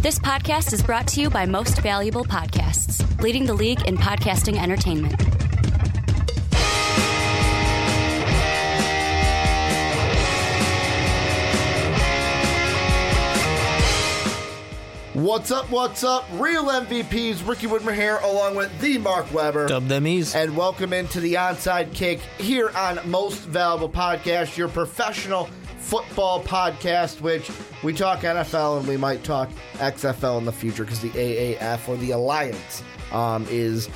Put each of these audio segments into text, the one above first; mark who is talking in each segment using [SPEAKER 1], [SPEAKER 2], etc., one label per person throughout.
[SPEAKER 1] This podcast is brought to you by Most Valuable Podcasts, leading the league in podcasting entertainment.
[SPEAKER 2] What's up? What's up? Real MVPs, Ricky Widmer here, along with the Mark Weber.
[SPEAKER 3] Dub them ease.
[SPEAKER 2] And welcome into the Onside Kick here on Most Valuable Podcast, your professional football podcast, which we talk NFL and we might talk XFL in the future because the AAF or the Alliance um, is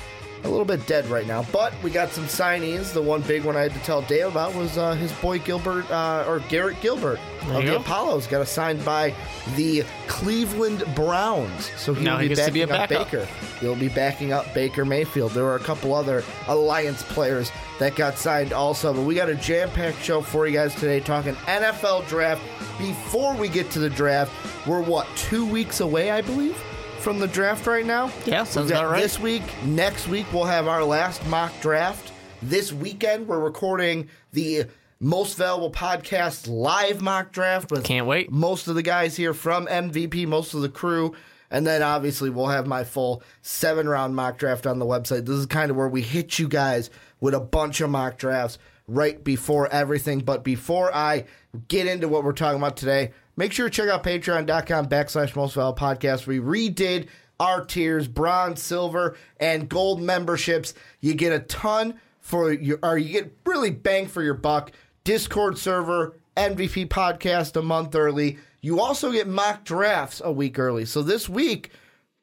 [SPEAKER 2] a little bit dead right now. But we got some signees. The one big one I had to tell Dave about was uh, his boy Gilbert, uh, or Garrett Gilbert
[SPEAKER 3] There
[SPEAKER 2] of the
[SPEAKER 3] go.
[SPEAKER 2] Apollos. Got assigned by the Cleveland Browns. So he'll
[SPEAKER 3] Now he
[SPEAKER 2] be
[SPEAKER 3] gets to be
[SPEAKER 2] backing up. Baker. He'll be backing up Baker Mayfield. There were a couple other Alliance players that got signed also. But we got a jam packed show for you guys today talking NFL draft. Before we get to the draft, we're what, two weeks away, I believe, from the draft right now?
[SPEAKER 3] Yeah, sounds about right.
[SPEAKER 2] This week, next week, we'll have our last mock draft. This weekend, we're recording the most valuable podcast live mock draft with
[SPEAKER 3] Can't wait.
[SPEAKER 2] most of the guys here from MVP, most of the crew. And then obviously we'll have my full seven round mock draft on the website. This is kind of where we hit you guys with a bunch of mock drafts right before everything. But before I get into what we're talking about today, make sure to check out patreon.com backslash most valuable podcast. We redid our tiers, bronze, silver, and gold memberships. You get a ton for your, or you get really bang for your buck. Discord server, MVP podcast a month early. You also get mock drafts a week early. So this week,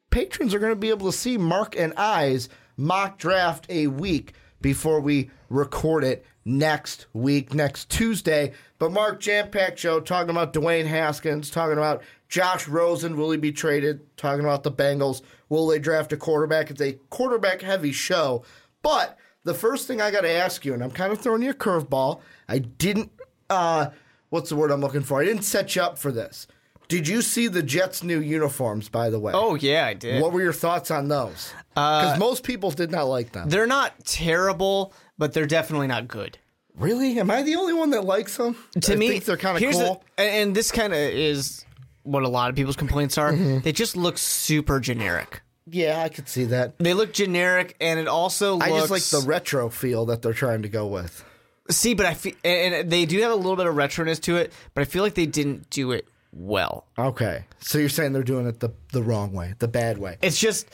[SPEAKER 2] patrons are going to be able to see Mark and I's mock draft a week before we record it next week, next Tuesday. But Mark Jam Pack Show talking about Dwayne Haskins, talking about Josh Rosen, will he be traded? Talking about the Bengals, will they draft a quarterback? It's a quarterback heavy show. But the first thing I got to ask you, and I'm kind of throwing you a curveball, I didn't, uh, what's the word I'm looking for? I didn't set you up for this. Did you see the Jets' new uniforms, by the way?
[SPEAKER 3] Oh yeah, I did.
[SPEAKER 2] What were your thoughts on those? Because most people did not like them.
[SPEAKER 3] They're not terrible, but they're definitely not good.
[SPEAKER 2] Really? Am I the only one that likes them?
[SPEAKER 3] To
[SPEAKER 2] I
[SPEAKER 3] me,
[SPEAKER 2] think they're kind of cool.
[SPEAKER 3] the- and this kind of is what a lot of people's complaints are.
[SPEAKER 2] Mm-hmm.
[SPEAKER 3] They just look super generic.
[SPEAKER 2] yeah, I could see that.
[SPEAKER 3] They look generic, and it also looks.
[SPEAKER 2] I just like the retro feel that they're trying to go with.
[SPEAKER 3] see, but I feel, and and they do have a little bit of retroness to it, but I feel like they didn't do it well.
[SPEAKER 2] Okay, so you're saying they're doing it the the wrong way, the bad way.
[SPEAKER 3] It's just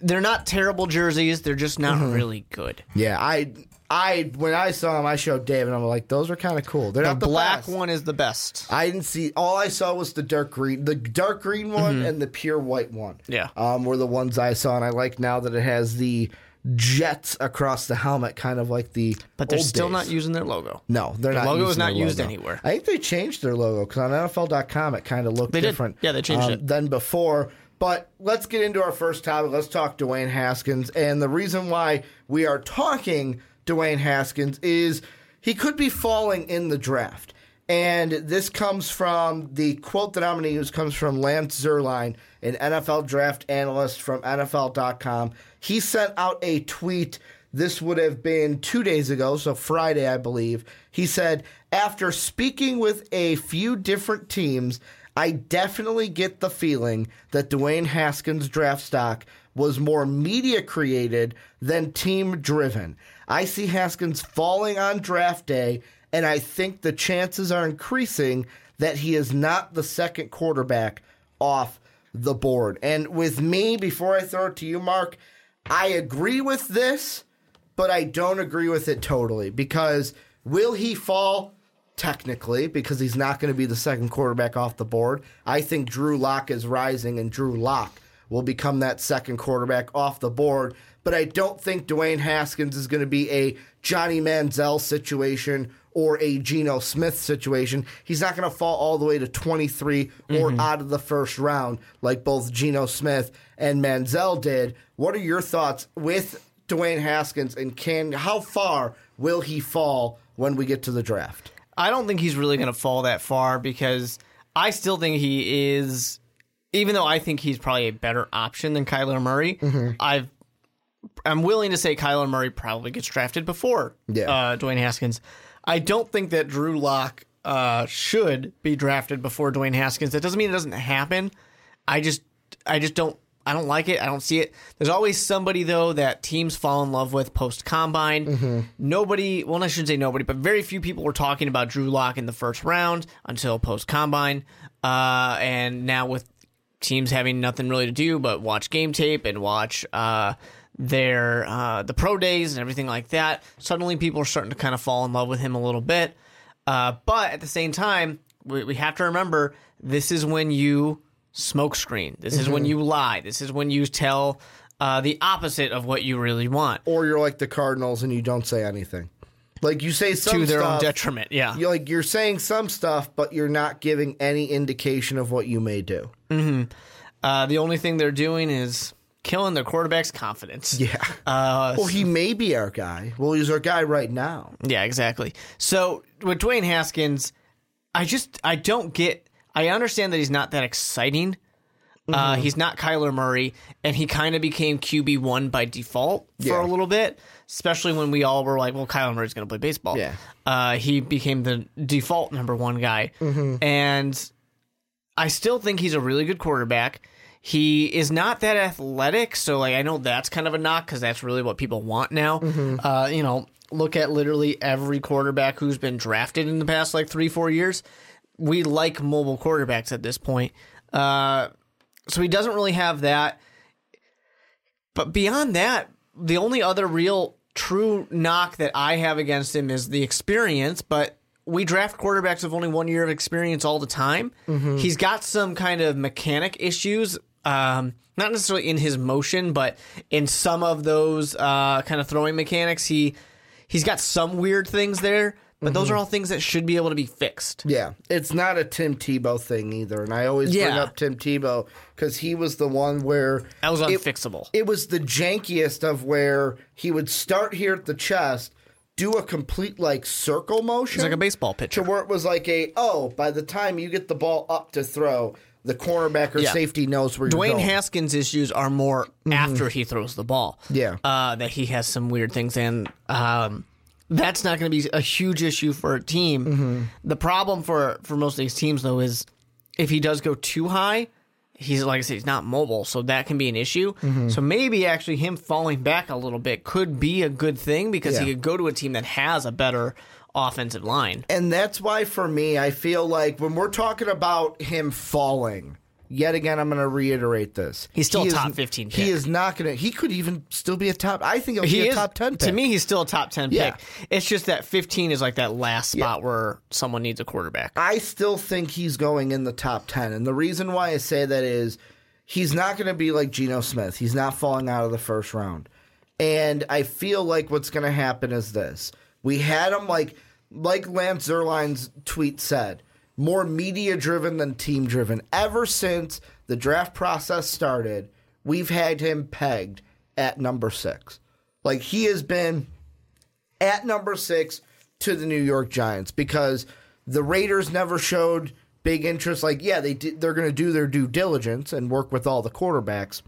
[SPEAKER 3] they're not terrible jerseys. They're just not
[SPEAKER 2] Mm-hmm.
[SPEAKER 3] really good.
[SPEAKER 2] Yeah, I I when I saw them, I showed Dave, and I'm like, those are kind of cool. They're
[SPEAKER 3] The
[SPEAKER 2] not the
[SPEAKER 3] black
[SPEAKER 2] best.
[SPEAKER 3] one is the best.
[SPEAKER 2] I didn't see. All I saw was the dark green, the dark green one, and the pure white one.
[SPEAKER 3] Mm-hmm. Yeah.
[SPEAKER 2] um, were the ones I saw, and I like now that it has the jets across the helmet, kind of like the.
[SPEAKER 3] But they're still
[SPEAKER 2] days.
[SPEAKER 3] not using their logo.
[SPEAKER 2] No, they're
[SPEAKER 3] The
[SPEAKER 2] not.
[SPEAKER 3] logo is not
[SPEAKER 2] their
[SPEAKER 3] used
[SPEAKER 2] logo.
[SPEAKER 3] anywhere.
[SPEAKER 2] I think they changed their logo because on NFL.com it kind of looked
[SPEAKER 3] They did.
[SPEAKER 2] different.
[SPEAKER 3] Yeah, they changed
[SPEAKER 2] um,
[SPEAKER 3] it.
[SPEAKER 2] than before. But let's get into our first topic. Let's talk Dwayne Haskins, and the reason why we are talking Dwayne Haskins is he could be falling in the draft. And this comes from the quote that I'm going to use comes from Lance Zierlein, an NFL draft analyst from NFL.com. He sent out a tweet. This would have been two days ago, so Friday, I believe. He said, After speaking with a few different teams, I definitely get the feeling that Dwayne Haskins' draft stock was more media created than team driven. I see Haskins falling on draft day, and I think the chances are increasing that he is not the second quarterback off the board. And with me, before I throw it to you, Mark, I agree with this, but I don't agree with it totally because will he fall? Technically, because he's not going to be the second quarterback off the board. I think Drew Lock is rising, and Drew Lock will become that second quarterback off the board. But I don't think Dwayne Haskins is going to be a Johnny Manziel situation or a Geno Smith situation. He's not going to fall all the way to 23 or mm-hmm. out of the first round like both Geno Smith and Manziel did. What are your thoughts with Dwayne Haskins and can how far will he fall when we get to the draft?
[SPEAKER 3] I don't think he's really going to fall that far because I still think he is, even though I think he's probably a better option than Kyler Murray.
[SPEAKER 2] Mm-hmm.
[SPEAKER 3] I've, I'm willing to say Kyler Murray probably gets drafted before
[SPEAKER 2] Yeah.
[SPEAKER 3] uh, Dwayne Haskins. I don't think that Drew Lock uh, should be drafted before Dwayne Haskins. That doesn't mean it doesn't happen. I just I just don't. I don't like it. I don't see it. There's always somebody though that teams fall in love with post combine.
[SPEAKER 2] Mm-hmm.
[SPEAKER 3] Nobody, well, I shouldn't say nobody, but very few people were talking about Drew Lock in the first round until post combine. Uh, and now with teams having nothing really to do but watch game tape and watch uh, their uh, the pro days and everything like that, suddenly people are starting to kind of fall in love with him a little bit. Uh, but at the same time, we, we have to remember this is when you smokescreen. This is when you lie. This is when you tell uh, the opposite of what you really want
[SPEAKER 2] Or you're like the Cardinals and you don't say anything. Like you say some
[SPEAKER 3] to their own detriment. Yeah.
[SPEAKER 2] You're like you're saying some stuff, but you're not giving any indication of what you may do.
[SPEAKER 3] Uh, the only thing they're doing is killing their quarterback's confidence.
[SPEAKER 2] Yeah.
[SPEAKER 3] Uh,
[SPEAKER 2] well, he may be our guy. Well, he's our guy right now.
[SPEAKER 3] Yeah, exactly. So with Dwayne Haskins, I just I don't get. I understand that he's not that exciting. Uh, he's not Kyler Murray, and he kind of became QB one by default for
[SPEAKER 2] Yeah.
[SPEAKER 3] a little bit, especially when we all were like, "Well, Kyler Murray's going to play baseball."
[SPEAKER 2] Yeah.
[SPEAKER 3] uh, he became the default number one guy, and I still think he's a really good quarterback. He is not that athletic, so like I know that's kind of a knock because that's really what people want now. Uh, you know, look at literally every quarterback who's been drafted in the past like three, four years. We like mobile quarterbacks at this point, uh, so he doesn't really have that. But beyond that, the only other real true knock that I have against him is the experience, but we draft quarterbacks with only one year of experience all the time. He's got some kind of mechanic issues, um, not necessarily in his motion, but in some of those uh, kind of throwing mechanics. He he's got some weird things there, but those are all things that should be able to be fixed.
[SPEAKER 2] Yeah, it's not a Tim Tebow thing either. And I always bring up Tim Tebow because he was the one where
[SPEAKER 3] That was
[SPEAKER 2] it-
[SPEAKER 3] unfixable.
[SPEAKER 2] It, was the jankiest of where he would start here at the chest, do a complete like circle motion.
[SPEAKER 3] He's like a baseball pitcher.
[SPEAKER 2] to where it was like a oh, by the time you get the ball up to throw, the cornerback or
[SPEAKER 3] Yeah.
[SPEAKER 2] safety knows where you're
[SPEAKER 3] Dwayne. Haskins' issues are more after he throws the ball.
[SPEAKER 2] Yeah.
[SPEAKER 3] Uh, that he has some weird things, and um, that's not going to be a huge issue for a team. Mm-hmm. The problem for, for most of these teams, though, is if he does go too high, he's like I said, he's not mobile, so that can be an issue. Mm-hmm. So maybe actually him falling back a little bit could be a good thing because he could go to a team that has a better offensive line.
[SPEAKER 2] And that's why, for me, I feel like when we're talking about him falling, yet again, I'm going to reiterate this.
[SPEAKER 3] He's still
[SPEAKER 2] He
[SPEAKER 3] a
[SPEAKER 2] is-
[SPEAKER 3] top 15
[SPEAKER 2] He is not going to. He could even still be a top. I think he'll
[SPEAKER 3] He
[SPEAKER 2] be a top ten. pick.
[SPEAKER 3] to me. He's still a top ten
[SPEAKER 2] Yeah.
[SPEAKER 3] pick. It's just that fifteen is like that last spot where someone needs a quarterback.
[SPEAKER 2] I still think he's going in the top 10. And the reason why I say that is he's not going to be like Geno Smith. He's not falling out of the first round. And I feel like what's going to happen is this. We had him like like Lance Zierlein's tweet said, more media driven than team driven. Ever since the draft process started, we've had him pegged at number 6. Like he has been at number six to the New York Giants because the Raiders never showed big interest. Like, yeah, they did, they're going to do their due diligence and work with all the quarterbacks,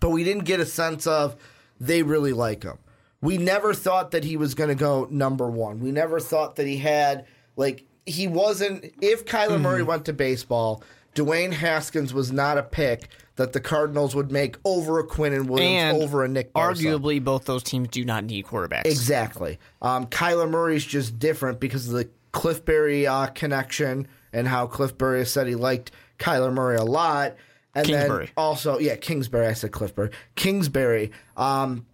[SPEAKER 2] but we didn't get a sense of they really like him. We never thought that he was going to go number one. We never thought that he had like he wasn't. If Kyler Murray went to baseball, Dwayne Haskins was not a pick that the Cardinals would make over a Quinnen Williams,
[SPEAKER 3] And
[SPEAKER 2] over a Nick.
[SPEAKER 3] Arguably, both those teams do not need quarterbacks.
[SPEAKER 2] Exactly. Um, Kyler Murray's just different because of the Cliffberry uh, connection and how Cliffberry has said he liked Kyler Murray a lot. And
[SPEAKER 3] Kingsbury.
[SPEAKER 2] then also, yeah, Kingsbury. I said Cliffberry. Kingsbury um,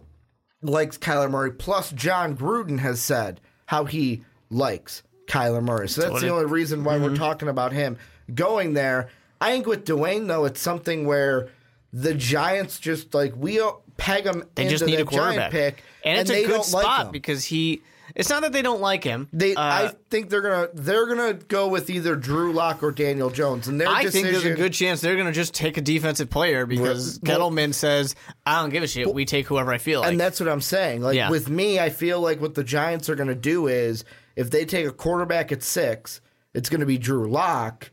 [SPEAKER 2] likes Kyler Murray. Plus, Jon Gruden has said how he likes Kyler Murray. So that's the only reason why
[SPEAKER 3] Mm-hmm.
[SPEAKER 2] we're talking about him going there. I think with Dwayne though, it's something where the Giants just like we peg him
[SPEAKER 3] They just need a quarterback,
[SPEAKER 2] Giant pick,
[SPEAKER 3] and it's
[SPEAKER 2] they
[SPEAKER 3] a good
[SPEAKER 2] don't like
[SPEAKER 3] spot because he. It's not that they don't like him.
[SPEAKER 2] They,
[SPEAKER 3] Uh,
[SPEAKER 2] I think they're gonna they're gonna go with either Drew Lock or Daniel Jones, and their
[SPEAKER 3] I
[SPEAKER 2] decision.
[SPEAKER 3] think there's a good chance they're going to just take a defensive player because
[SPEAKER 2] Well-
[SPEAKER 3] Gettleman says, "I don't give a shit. We take whoever I feel like."
[SPEAKER 2] and that's what I'm saying. Like
[SPEAKER 3] Yeah.
[SPEAKER 2] with me, I feel like what the Giants are gonna do is if they take a quarterback at six, it's gonna be Drew Lock.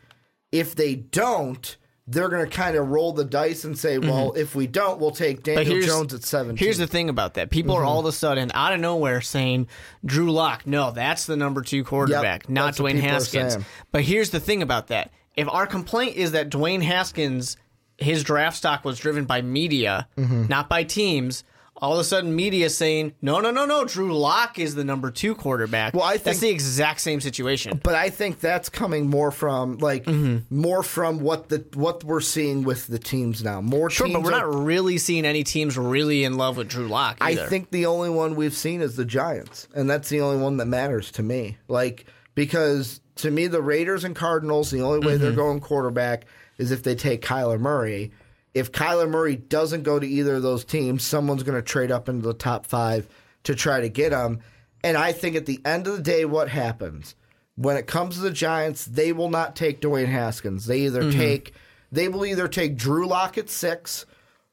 [SPEAKER 2] If they don't, they're gonna kind of roll the dice and say, well, if we don't, we'll take
[SPEAKER 3] Mm-hmm.
[SPEAKER 2] Daniel Jones at seven.
[SPEAKER 3] Here's the thing about that: people
[SPEAKER 2] Mm-hmm.
[SPEAKER 3] are all of a sudden out of nowhere saying Drew Lock. No, that's the number two quarterback, not Dwayne Haskins. But here's the thing about that: if our complaint is that Dwayne Haskins his draft stock was driven by media,
[SPEAKER 2] Mm-hmm.
[SPEAKER 3] not by teams. All of a sudden, media saying, "No, no, no, no, Drew Lock is the number two quarterback."
[SPEAKER 2] Well, I think that's
[SPEAKER 3] the exact same situation.
[SPEAKER 2] But I think that's coming more from like
[SPEAKER 3] Mm-hmm.
[SPEAKER 2] more from what the what we're seeing with the teams now. More
[SPEAKER 3] Sure,
[SPEAKER 2] teams
[SPEAKER 3] but we're
[SPEAKER 2] are-
[SPEAKER 3] not really seeing any teams really in love with Drew Lock.
[SPEAKER 2] I think the only one we've seen is the Giants, and that's the only one that matters to me. Like because to me, the Raiders and Cardinals, the only way they're
[SPEAKER 3] Mm-hmm.
[SPEAKER 2] going quarterback is if they take Kyler Murray. If Kyler Murray doesn't go to either of those teams, someone's going to trade up into the top five to try to get him. And I think at the end of the day, what happens when it comes to the Giants, they will not take Dwayne Haskins. They either
[SPEAKER 3] Mm-hmm.
[SPEAKER 2] take they will either take Drew Lock at six,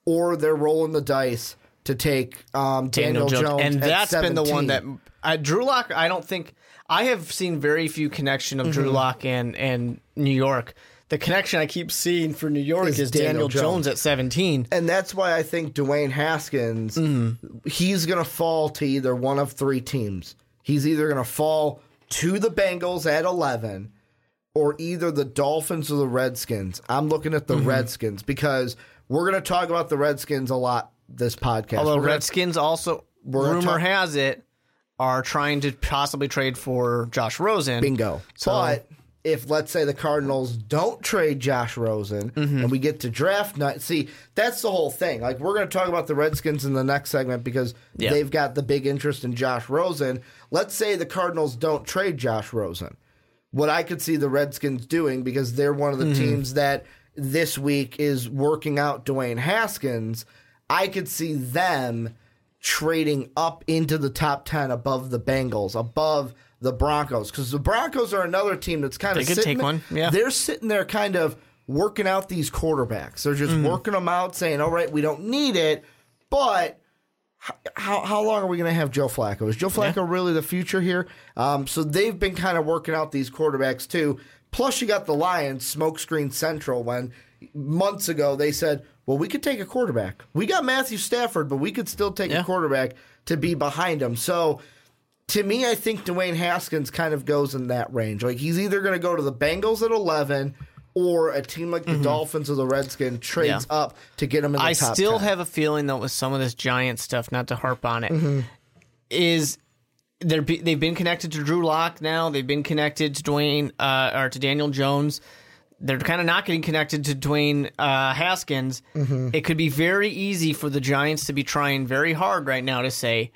[SPEAKER 2] or they're rolling the dice to take um, Daniel, Jones,
[SPEAKER 3] and
[SPEAKER 2] at
[SPEAKER 3] that's been the one that uh, Drew Lock. I don't think I have seen very few connection of
[SPEAKER 2] Mm-hmm.
[SPEAKER 3] Drew Lock and and New York. The connection I keep seeing for New York
[SPEAKER 2] Is
[SPEAKER 3] is,
[SPEAKER 2] Daniel
[SPEAKER 3] Daniel,
[SPEAKER 2] Jones.
[SPEAKER 3] Jones. at seventeen.
[SPEAKER 2] and that's why I think Dwayne Haskins
[SPEAKER 3] Mm-hmm.
[SPEAKER 2] he's going to fall to either one of three teams. He's either going to fall to the Bengals at 11 or either the Dolphins or the Redskins. I'm looking at the
[SPEAKER 3] Mm-hmm.
[SPEAKER 2] Redskins because we're going to talk about the Redskins a lot this podcast.
[SPEAKER 3] Although
[SPEAKER 2] We're gonna-
[SPEAKER 3] Redskins also
[SPEAKER 2] gonna
[SPEAKER 3] rumor
[SPEAKER 2] talk-
[SPEAKER 3] has it are trying to possibly trade for Josh Rosen.
[SPEAKER 2] Bingo.
[SPEAKER 3] So-
[SPEAKER 2] but if let's say the Cardinals don't trade Josh Rosen
[SPEAKER 3] Mm-hmm.
[SPEAKER 2] and we get to draft night, see that's the whole thing. Like we're going to talk about the Redskins in the next segment because
[SPEAKER 3] Yeah.
[SPEAKER 2] they've got the big interest in Josh Rosen. Let's say the Cardinals don't trade Josh Rosen. What I could see the Redskins doing because they're one of the
[SPEAKER 3] Mm-hmm.
[SPEAKER 2] teams that this week is working out Dwayne Haskins. I could see them trading up into the top 10 above the Bengals, above the Broncos because the Broncos are another team that's kind of They
[SPEAKER 3] could
[SPEAKER 2] sitting
[SPEAKER 3] take one, yeah.
[SPEAKER 2] They're sitting there kind of working out these quarterbacks. They're just
[SPEAKER 3] Mm-hmm.
[SPEAKER 2] working them out saying, "All right, we don't need it, but how how long are we going to have Joe Flacco? Is Joe Flacco really the future here? Um, so they've been kind of working out these quarterbacks too. Plus, you got the Lions, smokescreen central. When months ago they said, "Well, we could take a quarterback. We got Matthew Stafford, but we could still take a quarterback to be behind him." So. To me, I think Dwayne Haskins kind of goes in that range. Like he's either going to go to the Bengals at eleven, or a team like the Dolphins or the Redskins trades
[SPEAKER 3] Yeah.
[SPEAKER 2] up to get him in the
[SPEAKER 3] I
[SPEAKER 2] top.
[SPEAKER 3] still
[SPEAKER 2] 10.
[SPEAKER 3] have a feeling though with some of this giant stuff, not to harp on it, is
[SPEAKER 2] Mm-hmm.
[SPEAKER 3] they're be, they've been connected to Drew Lock now. They've been connected to Dwayne uh, or to Daniel Jones. They're kind of not getting connected to Dwayne uh, Haskins.
[SPEAKER 2] Mm-hmm.
[SPEAKER 3] It could be very easy for the Giants to be trying very hard right now to say.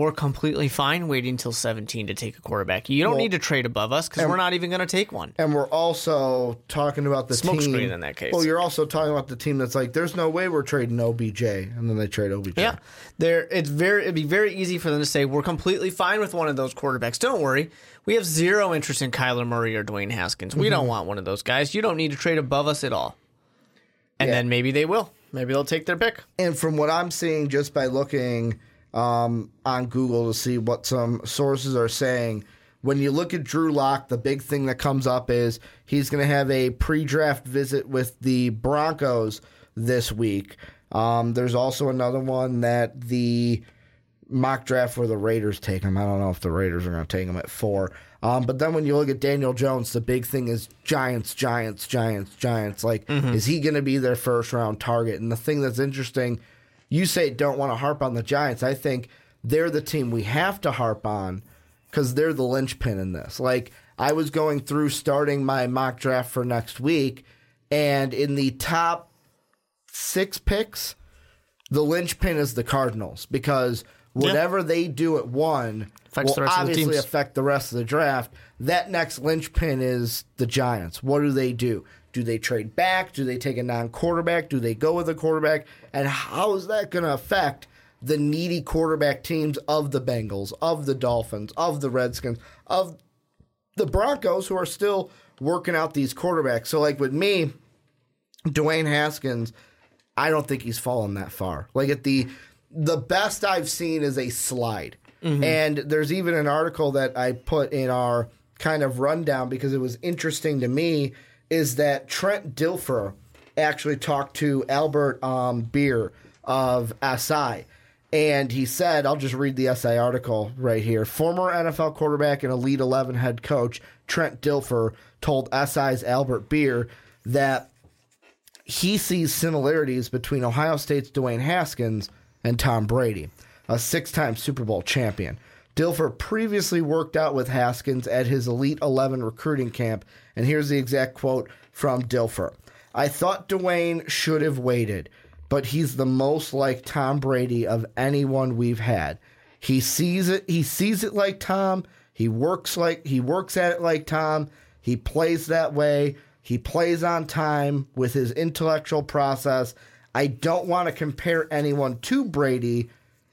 [SPEAKER 3] We're completely fine waiting until 17 to take a quarterback. You don't
[SPEAKER 2] Well,
[SPEAKER 3] need to trade above us because we're not even going to take one.
[SPEAKER 2] And we're also talking about the
[SPEAKER 3] Smoke
[SPEAKER 2] team.
[SPEAKER 3] screen in that case.
[SPEAKER 2] Well, you're also talking about the team that's like, there's no way we're trading OBJ, and then they trade OBJ.
[SPEAKER 3] Yeah, there. It's very. It'd be very easy for them to say we're completely fine with one of those quarterbacks. Don't worry, we have zero interest in Kyler Murray or Dwayne Haskins. We
[SPEAKER 2] Mm-hmm.
[SPEAKER 3] don't want one of those guys. You don't need to trade above us at all. And
[SPEAKER 2] Yeah.
[SPEAKER 3] then maybe they will. Maybe they'll take their pick.
[SPEAKER 2] And from what I'm seeing, just by looking um, on Google to see what some sources are saying, when you look at Drew Lock, the big thing that comes up is he's going to have a pre-draft visit with the Broncos this week. Um, there's also another one that the mock draft where the Raiders take him. I don't know if the Raiders are going to take him at four. Um, but then when you look at Daniel Jones, the big thing is Giants, Giants, Giants, Giants. Like, is he going to be their first round target? And the thing that's interesting, you say don't want to harp on the Giants. I think they're the team we have to harp on because they're the linchpin in this. Like, I was going through starting my mock draft for next week, and in the top six picks, the linchpin is the Cardinals because whatever they do at one
[SPEAKER 3] Affects
[SPEAKER 2] will
[SPEAKER 3] of the
[SPEAKER 2] obviously affect the rest of the draft. That next linchpin is the Giants. What do they do? Do they trade back? Do they take a non quarterback? Do they go with a quarterback? And how is that going to affect the needy quarterback teams of the Bengals, of the Dolphins, of the Redskins, of the Broncos, who are still working out these quarterbacks? So, like with me, Dwayne Haskins, I don't think he's fallen that far. Like at the the best I've seen is a slide. Mm-hmm. And there's even an article that I put in our kind of rundown because it was interesting to me is that Trent Dilfer actually talked to Albert um, Breer of SI. And he said, I'll just read the SI article right here. Former NFL quarterback and Elite 11 head coach Trent Dilfer told SI's Albert Breer that he sees similarities between Ohio State's Dwayne Haskins and Tom Brady, a six time Super Bowl champion. Dilfer previously worked out with Haskins at his Elite 11 recruiting camp, and here's the exact quote from Dilfer I thought Dwayne should have waited, but he's the most like Tom Brady of anyone we've had. He sees it, he sees it like Tom, he works like he works at it like Tom, he plays that way. He plays on time with his intellectual process. I don't want to compare anyone to Brady,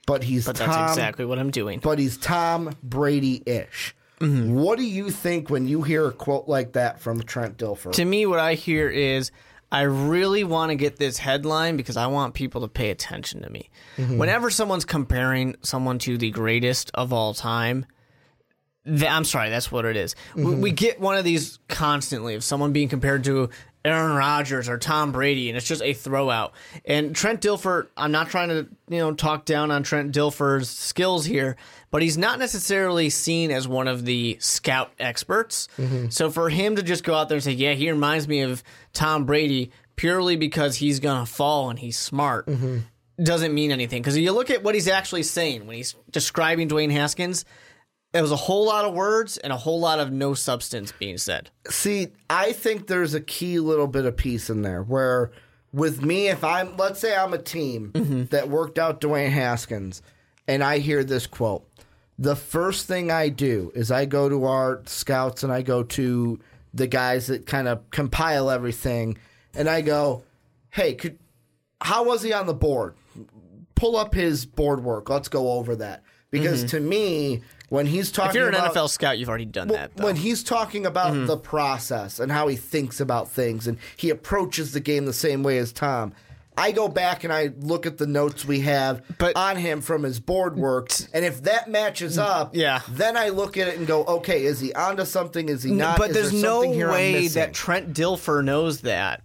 [SPEAKER 2] but he's
[SPEAKER 3] But
[SPEAKER 2] Tom.
[SPEAKER 3] exactly what I'm doing.
[SPEAKER 2] But he's Tom Brady ish.
[SPEAKER 3] Mm-hmm.
[SPEAKER 2] What do you think when you hear a quote like that from Trent Dilfer?
[SPEAKER 3] to me, what I hear is I really want to get this headline because I want people to pay attention to me. Whenever someone's comparing someone to the greatest of all time, th- I'm sorry, that's what it is. We, we get one of these constantly of someone being compared to Aaron Rodgers or Tom Brady, and it's just a throwout. And Trent Dilfer, I'm not trying to you know talk down on Trent Dilfer's skills here, but he's not necessarily seen as one of the scout experts. Mm-hmm. So for him to just go out there and say, "Yeah, he reminds me of Tom Brady," purely because he's gonna fall and he's smart. Mm-hmm. Doesn't mean anything because you look at what he's actually saying when he's describing Dwayne Haskins. It was a whole lot of words and a whole lot of no substance being said.
[SPEAKER 2] See, I think there's a key little bit of piece in there where with me, if I'm, let's say I'm a team
[SPEAKER 3] Mm-hmm.
[SPEAKER 2] that worked out Dwayne Haskins and I hear this quote, the first thing I do is I go to our scouts and I go to the guys that kind of compile everything and I go, hey, could, how was he on the board? Pull up his board work. Let's go over that. Because to me, when he's talking
[SPEAKER 3] Mm-hmm. If you're an
[SPEAKER 2] about,
[SPEAKER 3] NFL scout, you've already done that. Though.
[SPEAKER 2] when he's talking about the process and how he thinks about things and he approaches the game the same way as Tom, I go back and I look at the notes we have
[SPEAKER 3] But-
[SPEAKER 2] on him from his board work, and if that matches up,
[SPEAKER 3] Yeah.
[SPEAKER 2] then I look at it and go, okay, is he onto something? Is he not?
[SPEAKER 3] but
[SPEAKER 2] Is
[SPEAKER 3] there's
[SPEAKER 2] there
[SPEAKER 3] no
[SPEAKER 2] here
[SPEAKER 3] way that Trent Dilfer knows that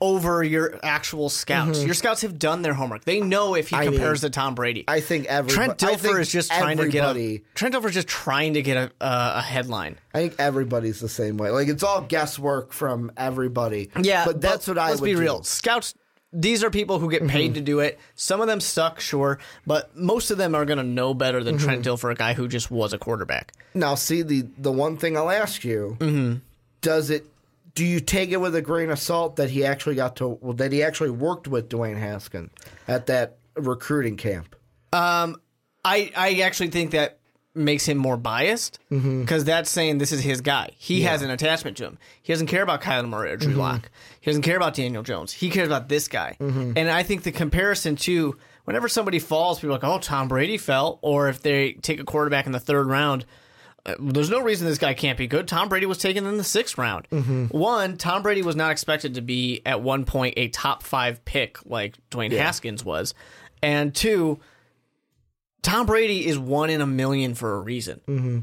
[SPEAKER 3] over your actual scouts. Your scouts have done their homework. They know if he
[SPEAKER 2] Mm-hmm. I
[SPEAKER 3] compares
[SPEAKER 2] mean,
[SPEAKER 3] to Tom Brady.
[SPEAKER 2] I think every
[SPEAKER 3] Trent Dilfer is just trying to get a Trent Dilfer is just trying to get a a, a headline.
[SPEAKER 2] I think everybody's the same way. Like it's all guesswork from everybody.
[SPEAKER 3] Yeah,
[SPEAKER 2] but that's what I
[SPEAKER 3] let's
[SPEAKER 2] would
[SPEAKER 3] be
[SPEAKER 2] do. Mm-hmm.
[SPEAKER 3] real. Scouts. These are people who get paid to do it. Some of them suck, sure, but most of them are going to know better than Trent
[SPEAKER 2] Mm-hmm.
[SPEAKER 3] Dilfer, a guy who just was a quarterback.
[SPEAKER 2] Now, see the the one thing I'll ask you:
[SPEAKER 3] Mm-hmm.
[SPEAKER 2] Does it? Do you take it with a grain of salt that he actually got to well, that he actually worked with Dwayne Haskins at that recruiting camp?
[SPEAKER 3] I I actually think that makes him more biased
[SPEAKER 2] Mm-hmm.
[SPEAKER 3] because that's saying this is his guy. He has an attachment to him. He doesn't care about Kyler Murray or Drew
[SPEAKER 2] Mm-hmm.
[SPEAKER 3] Lock. He doesn't care about Daniel Jones. He cares about this guy.
[SPEAKER 2] Mm-hmm.
[SPEAKER 3] And I think the comparison to whenever somebody falls, people are like, "Oh, Tom Brady fell," or if they take a quarterback in the third round. Uh, There's no reason this guy can't be good. Tom Brady was taken in the sixth round.
[SPEAKER 2] Mm-hmm.
[SPEAKER 3] One, Tom Brady was not expected to be at one point a top five pick like Dwayne Haskins was, and two, Tom Brady is one in a million for a reason. Mm-hmm.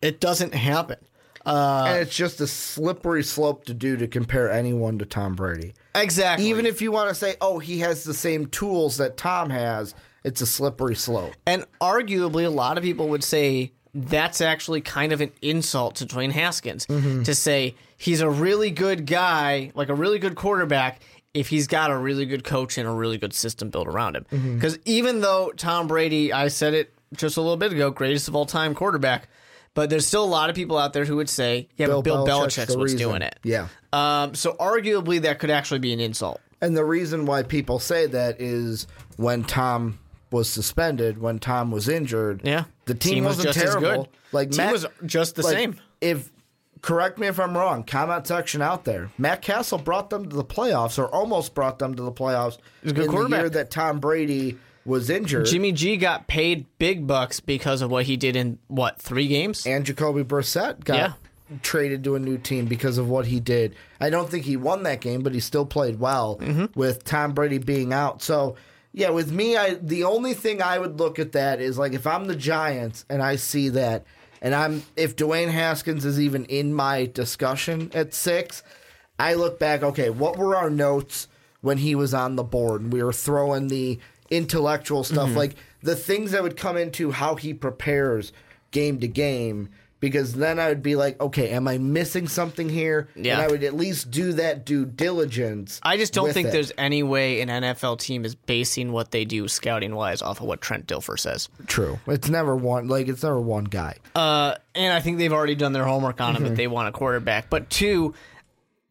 [SPEAKER 3] It doesn't happen. Uh,
[SPEAKER 2] and it's just a slippery slope to do to compare anyone to Tom Brady.
[SPEAKER 3] Exactly.
[SPEAKER 2] Even if you want to say, "Oh, he has the same tools that Tom has," it's a slippery slope.
[SPEAKER 3] and arguably, a lot of people would say that's actually kind of an insult to Dwayne Haskins to say he's a really good guy, like a really good quarterback, if he's got a really good coach and a really good system built around him. Because even though Tom Brady, I said it just a little bit ago, greatest of all time quarterback, but there's still a lot of people out there who would say, yeah, but Bill
[SPEAKER 2] Belichick's
[SPEAKER 3] Belichick's what's
[SPEAKER 2] reason.
[SPEAKER 3] doing it.
[SPEAKER 2] Yeah.
[SPEAKER 3] Um, so arguably, that could actually be an insult.
[SPEAKER 2] And the reason why people say that is when Tom was suspended, when Tom was injured,
[SPEAKER 3] Yeah.
[SPEAKER 2] The team,
[SPEAKER 3] Team was
[SPEAKER 2] wasn't
[SPEAKER 3] just as
[SPEAKER 2] terrible. Like
[SPEAKER 3] Team
[SPEAKER 2] Matt,
[SPEAKER 3] was just the
[SPEAKER 2] like,
[SPEAKER 3] same.
[SPEAKER 2] If correct me if I'm wrong, comment section out there. Matt Cassel brought them to the playoffs, or almost brought them to the playoffs
[SPEAKER 3] a good
[SPEAKER 2] in the
[SPEAKER 3] quarterback.
[SPEAKER 2] year that Tom Brady was injured.
[SPEAKER 3] Jimmy G got paid big bucks because of what he did in what three games?
[SPEAKER 2] and Jacoby Brissett got
[SPEAKER 3] Yeah.
[SPEAKER 2] traded to a new team because of what he did. I don't think he won that game, but he still played well
[SPEAKER 3] Mm-hmm.
[SPEAKER 2] with Tom Brady being out. So, yeah, with me, I the only thing I would look at that is like if I'm the Giants and I see that, and I'm if Dwayne Haskins is even in my discussion at six, I look back. Okay, what were our notes when he was on the board? And we were throwing the intellectual stuff,
[SPEAKER 3] Mm-hmm.
[SPEAKER 2] like the things that would come into how he prepares game to game because then I would be like, okay, am I missing something here?
[SPEAKER 3] Yeah.
[SPEAKER 2] And I would at least do that due diligence.
[SPEAKER 3] I just don't think
[SPEAKER 2] it.
[SPEAKER 3] there's any way an NFL team is basing what they do scouting wise off of what Trent Dilfer says.
[SPEAKER 2] true. It's never one like it's never one guy.
[SPEAKER 3] Uh, and I think they've already done their homework on him
[SPEAKER 2] Mm-hmm.
[SPEAKER 3] if they want a quarterback. But two,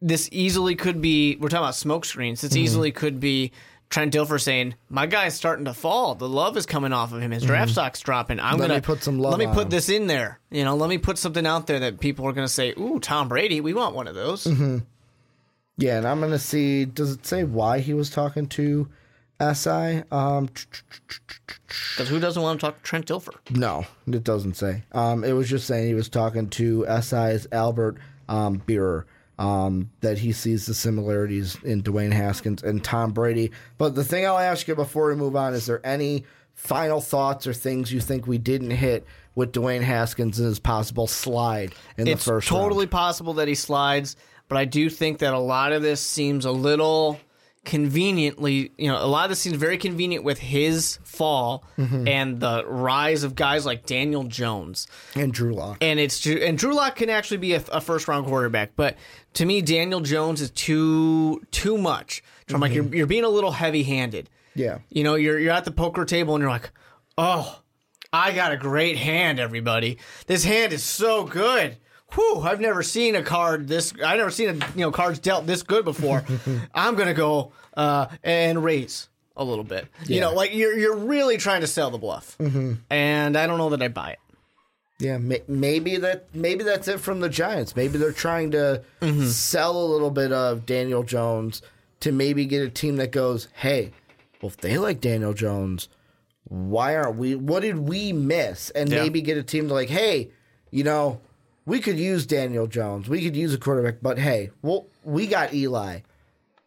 [SPEAKER 3] this easily could be. We're talking about smoke screens.
[SPEAKER 2] Mm-hmm.
[SPEAKER 3] This easily could be Trent Dilfer saying, "My guy's starting to fall. The love is coming off of him. His draft stock's dropping. I'm
[SPEAKER 2] Mm-hmm. Let
[SPEAKER 3] gonna
[SPEAKER 2] me put some love
[SPEAKER 3] Let me put
[SPEAKER 2] him."
[SPEAKER 3] this in there. You know, let me put something out there that people are gonna say, "Ooh, Tom Brady. We want one of those."
[SPEAKER 2] Mm-hmm. Yeah, and I'm gonna see. Does it say why he was talking to SI? Um,
[SPEAKER 3] Because who doesn't want to talk to Trent Dilfer?
[SPEAKER 2] no, it doesn't say. Um, it was just saying he was talking to SI's Albert um, Breer. Um, that he sees the similarities in Dwayne Haskins and Tom Brady. But the thing I'll ask you before we move on is there any final thoughts or things you think we didn't hit with Dwayne Haskins and his possible slide in
[SPEAKER 3] it's
[SPEAKER 2] the first
[SPEAKER 3] totally
[SPEAKER 2] round?
[SPEAKER 3] possible that he slides, but I do think that a lot of this seems a little conveniently, you know, a lot of this seems very convenient with his fall
[SPEAKER 2] Mm-hmm.
[SPEAKER 3] and the rise of guys like Daniel Jones.
[SPEAKER 2] And Drew Lock.
[SPEAKER 3] And it's and Drew Lock can actually be a, a first round quarterback, but to me, Daniel Jones is too too much. So I'm like,
[SPEAKER 2] Mm-hmm.
[SPEAKER 3] you're, you're being a little heavy handed.
[SPEAKER 2] Yeah.
[SPEAKER 3] You know, you're you're at the poker table and you're like, oh, I got a great hand, everybody. This hand is so good. Whew, I've never seen a card this. I've never seen a you know cards dealt this good before. I'm gonna go uh, and raise a little bit. You know, like you're you're really trying to sell the bluff, mm-hmm. and I don't know that I buy it.
[SPEAKER 2] Yeah, may- maybe that maybe that's it from the Giants. Maybe they're trying to sell a little bit of Daniel Jones to maybe get a team that goes, "Hey, well if they like Daniel Jones, why aren't we? What did we miss?" And
[SPEAKER 3] Yeah.
[SPEAKER 2] maybe get a team to like, "Hey, you know, we could use Daniel Jones. We could use a quarterback, but hey, well, we got Eli.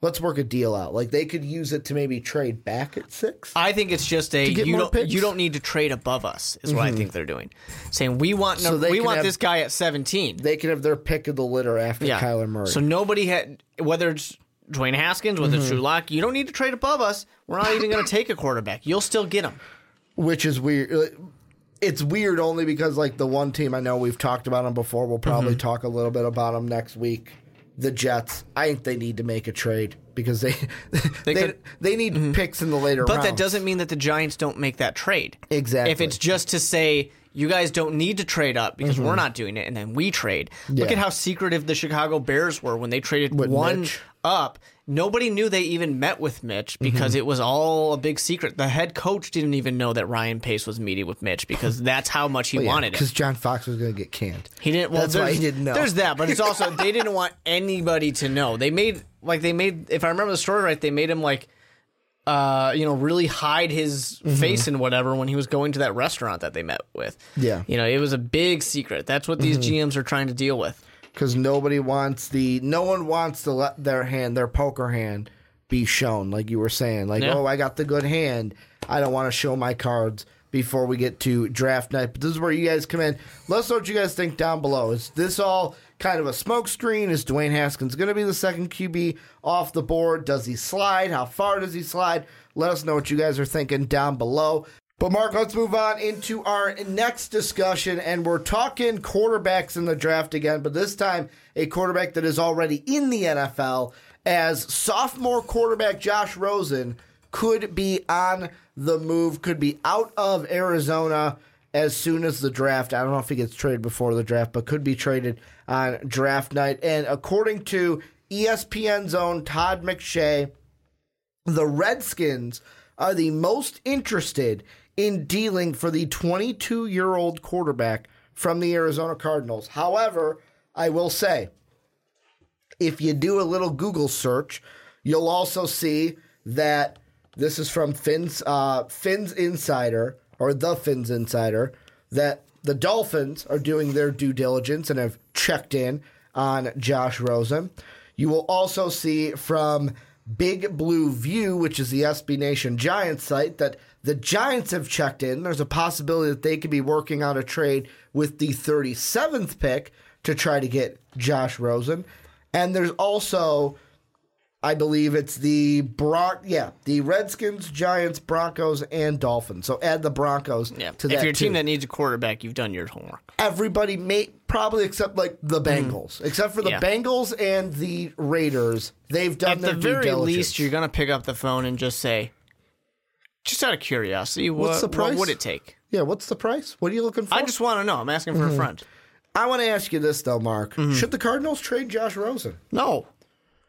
[SPEAKER 2] Let's work a deal out. Like they could use it to maybe trade back at six.
[SPEAKER 3] I think it's just a
[SPEAKER 2] get
[SPEAKER 3] you
[SPEAKER 2] more
[SPEAKER 3] don't
[SPEAKER 2] picks?
[SPEAKER 3] you don't need to trade above us is what I think they're doing, saying we want
[SPEAKER 2] So
[SPEAKER 3] no,
[SPEAKER 2] they
[SPEAKER 3] we
[SPEAKER 2] can
[SPEAKER 3] want
[SPEAKER 2] have-
[SPEAKER 3] this guy at 17.
[SPEAKER 2] They can have their pick of the litter after Kyler Murray.
[SPEAKER 3] So nobody had whether it's Dwayne Haskins, whether
[SPEAKER 2] Mm-hmm.
[SPEAKER 3] it's Drew Lock, you don't need to trade above us. We're not even going to take a quarterback. You'll still get him.
[SPEAKER 2] which is weird. It's weird only because like the one team I know we've talked about them before. We'll probably
[SPEAKER 3] Mm-hmm.
[SPEAKER 2] talk a little bit about them next week. The Jets. I think they need to make a trade because they they they,
[SPEAKER 3] could- Mm-hmm.
[SPEAKER 2] need picks in the later
[SPEAKER 3] But
[SPEAKER 2] rounds.
[SPEAKER 3] that doesn't mean that the Giants don't make that trade.
[SPEAKER 2] Exactly.
[SPEAKER 3] If it's just to say you guys don't need to trade up because we're not doing it, and then we trade. Look
[SPEAKER 2] Mm-hmm.
[SPEAKER 3] At how secretive the Chicago Bears were when they traded
[SPEAKER 2] With
[SPEAKER 3] one
[SPEAKER 2] Mitch.
[SPEAKER 3] up. Nobody knew they even met with Mitch because it was all a big secret. The head coach didn't even know that Ryan Pace was meeting with Mitch because that's how much he wanted it.
[SPEAKER 2] because John Fox was going to get canned.
[SPEAKER 3] He didn't. Well,
[SPEAKER 2] That's why
[SPEAKER 3] there's-
[SPEAKER 2] he didn't know.
[SPEAKER 3] There's that, but it's also they didn't want anybody to know. They made like they made. If I remember the story right, they made him like, uh, you know, really hide his
[SPEAKER 2] Mm-hmm.
[SPEAKER 3] face and whatever when he was going to that restaurant that they met with.
[SPEAKER 2] Yeah. Mm-hmm.
[SPEAKER 3] you know, it was a big secret. That's what these GMs are trying to deal with.
[SPEAKER 2] Because nobody wants the no one wants to let their hand their poker hand be shown like you were saying. Like
[SPEAKER 3] Yeah.
[SPEAKER 2] oh i got the good hand. I don't want to show my cards before we get to draft night. But this is where you guys come in. Let us know what you guys think down below. Is this all kind of a smokescreen? Is dwayne haskins going to be the second qb off the board? Does he slide? How far does he slide? Let us know what you guys are thinking down below but Mark, let's move on into our next discussion, and we're talking quarterbacks in the draft again, but this time a quarterback that is already in the NFL, as sophomore quarterback Josh Rosen could be on the move, could be out of Arizona as soon as the draft. I don't know if he gets traded before the draft, but could be traded on draft night. And according to ESPN's own Todd McShay, the Redskins are the most interested in dealing for the 22 year old quarterback from the Arizona Cardinals. However, I will say, if you do a little Google search, you'll also see that this is from Phins, uh, Phins Insider or the Phins Insider that the Dolphins are doing their due diligence and have checked in on Josh Rosen. You will also see from Big Blue View, which is the SB Nation Giants site, that the Giants have checked in. There's a possibility that they could be working on a trade with the 37th pick to try to get Josh Rosen. And there's also I believe it's the Bron- yeah, the Redskins, Giants, Broncos, and Dolphins. So add the Broncos
[SPEAKER 3] Yeah.
[SPEAKER 2] to
[SPEAKER 3] if
[SPEAKER 2] that
[SPEAKER 3] you're a team
[SPEAKER 2] too.
[SPEAKER 3] that needs a quarterback, you've done your homework.
[SPEAKER 2] Everybody may probably except like the mm. Bengals, except for the.
[SPEAKER 3] Yeah.
[SPEAKER 2] Bengals and the Raiders. They've done
[SPEAKER 3] At
[SPEAKER 2] their
[SPEAKER 3] the
[SPEAKER 2] due
[SPEAKER 3] very
[SPEAKER 2] diligence.
[SPEAKER 3] least, you're gonna pick up the phone and just say, just out of curiosity, what,
[SPEAKER 2] What's the price?
[SPEAKER 3] what would it take?
[SPEAKER 2] yeah. What's the price? What are you looking for?
[SPEAKER 3] I just want to know. I'm asking
[SPEAKER 2] Mm-hmm.
[SPEAKER 3] for a friend.
[SPEAKER 2] I want to ask you this though, Mark.
[SPEAKER 3] Mm-hmm.
[SPEAKER 2] Should the Cardinals trade Josh Rosen?
[SPEAKER 3] No.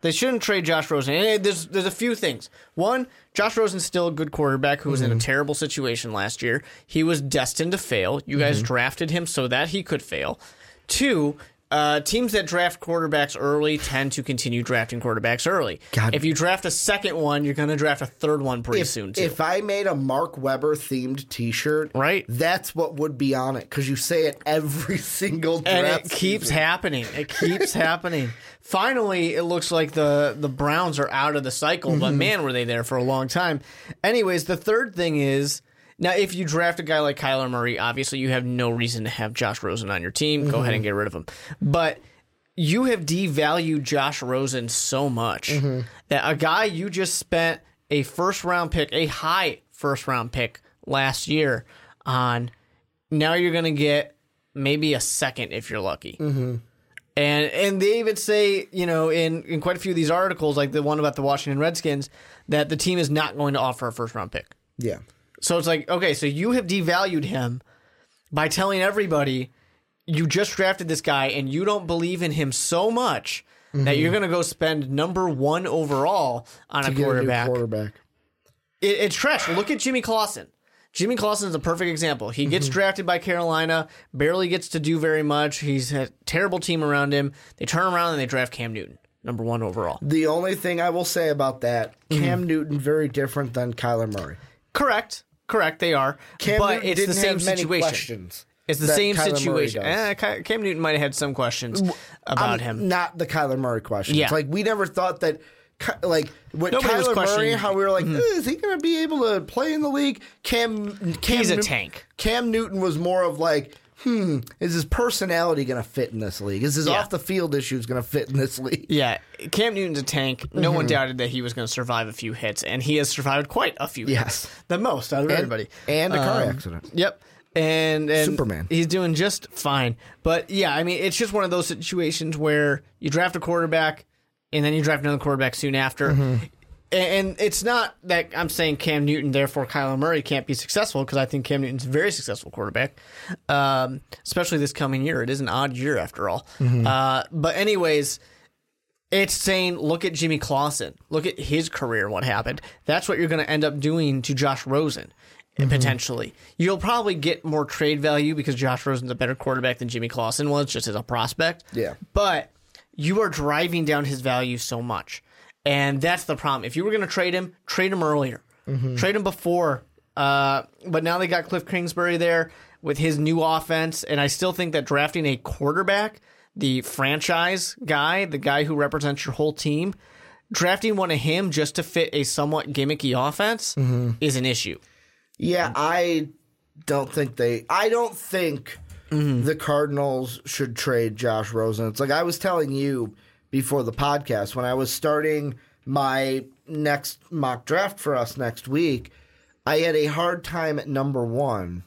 [SPEAKER 3] They shouldn't trade Josh Rosen. And there's there's a few things. One, Josh Rosen's still a good quarterback who was in a terrible situation last year. He was destined to fail. You guys drafted him so that he could fail. Two, uh, teams that draft quarterbacks early tend to continue drafting quarterbacks early.
[SPEAKER 2] God.
[SPEAKER 3] If you draft a second one, you're going to draft a third one pretty
[SPEAKER 2] if,
[SPEAKER 3] soon too.
[SPEAKER 2] if I made a Mark Weber themed T-shirt,
[SPEAKER 3] Right.
[SPEAKER 2] that's what would be on it because you say it every single draft.
[SPEAKER 3] and it keeps happening. It keeps happening. Finally, it looks like the the Browns are out of the cycle, but man, were they there for a long time. Anyways, the third thing is now if you draft a guy like Kyler Murray, obviously you have no reason to have Josh Rosen on your team. Go ahead and mm-hmm. get rid of him. But you have devalued Josh Rosen so much mm-hmm. that a guy you just spent a first round pick, a high first round pick last year on, now you're going to get maybe a second if you're lucky. Mm-hmm. And and they even say, you know, in, in quite a few of these articles, like the one about the Washington Redskins, that the team is not going to offer a first round pick.
[SPEAKER 2] yeah.
[SPEAKER 3] So it's like, okay, so you have devalued him by telling everybody you just drafted this guy and you don't believe in him so much that you're going to go spend number one overall on a
[SPEAKER 2] To a
[SPEAKER 3] quarterback.
[SPEAKER 2] quarterback.
[SPEAKER 3] It, it's trash. Look at Jimmy Clausen. Jimmy Clausen is a perfect example. He gets drafted by Carolina, barely gets to do very much. He's a terrible team around him. They turn around and they draft Cam Newton, number one overall.
[SPEAKER 2] The only thing I will say about that,
[SPEAKER 3] Mm-hmm.
[SPEAKER 2] Cam Newton very different than Kyler Murray.
[SPEAKER 3] Correct. Correct. They are.
[SPEAKER 2] Cam
[SPEAKER 3] but
[SPEAKER 2] Newton
[SPEAKER 3] it's the same situation.
[SPEAKER 2] questions.
[SPEAKER 3] It's the same
[SPEAKER 2] Kyler
[SPEAKER 3] situation. Eh, Cam Newton might have had some questions about
[SPEAKER 2] I'm-
[SPEAKER 3] him.
[SPEAKER 2] Not the Kyler Murray questions.
[SPEAKER 3] Yeah.
[SPEAKER 2] Like we never thought that. Like with
[SPEAKER 3] Nobody
[SPEAKER 2] Kyler Murray, how we were like, "Eh, is he going to be able to play in the league? Cam, Cam
[SPEAKER 3] He's a tank.
[SPEAKER 2] Cam Newton was more of like, hmm, is his personality going to fit in this league? Is his
[SPEAKER 3] Yeah.
[SPEAKER 2] off the field issues going to fit in this league?
[SPEAKER 3] Yeah, Cam Newton's a tank. No
[SPEAKER 2] Mm-hmm.
[SPEAKER 3] one doubted that he was going to survive a few hits, and he has survived quite a few
[SPEAKER 2] Yes.
[SPEAKER 3] hits. The most out of everybody.
[SPEAKER 2] and a car
[SPEAKER 3] Um,
[SPEAKER 2] accident.
[SPEAKER 3] Yep. And, and
[SPEAKER 2] Superman.
[SPEAKER 3] He's doing just fine. But yeah, I mean, it's just one of those situations where you draft a quarterback and then you draft another quarterback soon after.
[SPEAKER 2] Mm-hmm.
[SPEAKER 3] And it's not that I'm saying Cam Newton, therefore Kyler Murray can't be successful because I think Cam Newton's a very successful quarterback, um, especially this coming year. It is an odd year after all.
[SPEAKER 2] Mm-hmm.
[SPEAKER 3] Uh, but anyways, it's saying look at Jimmy Clausen, look at his career, what happened. That's what you're going to end up doing to Josh Rosen.
[SPEAKER 2] Mm-hmm.
[SPEAKER 3] potentially, you'll probably get more trade value because Josh Rosen's a better quarterback than Jimmy Clausen was, just as a prospect.
[SPEAKER 2] Yeah.
[SPEAKER 3] But you are driving down his value so much. And that's the problem. If you were going to trade him, trade him earlier.
[SPEAKER 2] Mm-hmm.
[SPEAKER 3] Trade him before. Uh, but now they got Cliff Kingsbury there with his new offense. And I still think that drafting a quarterback, the franchise guy, the guy who represents your whole team, drafting one of him just to fit a somewhat gimmicky offense
[SPEAKER 2] Mm-hmm.
[SPEAKER 3] is an issue.
[SPEAKER 2] Yeah, I don't think they. I don't think
[SPEAKER 3] Mm-hmm.
[SPEAKER 2] the Cardinals should trade Josh Rosen. It's like I was telling you before the podcast when I was starting my next mock draft for us next week. I had a hard time at number one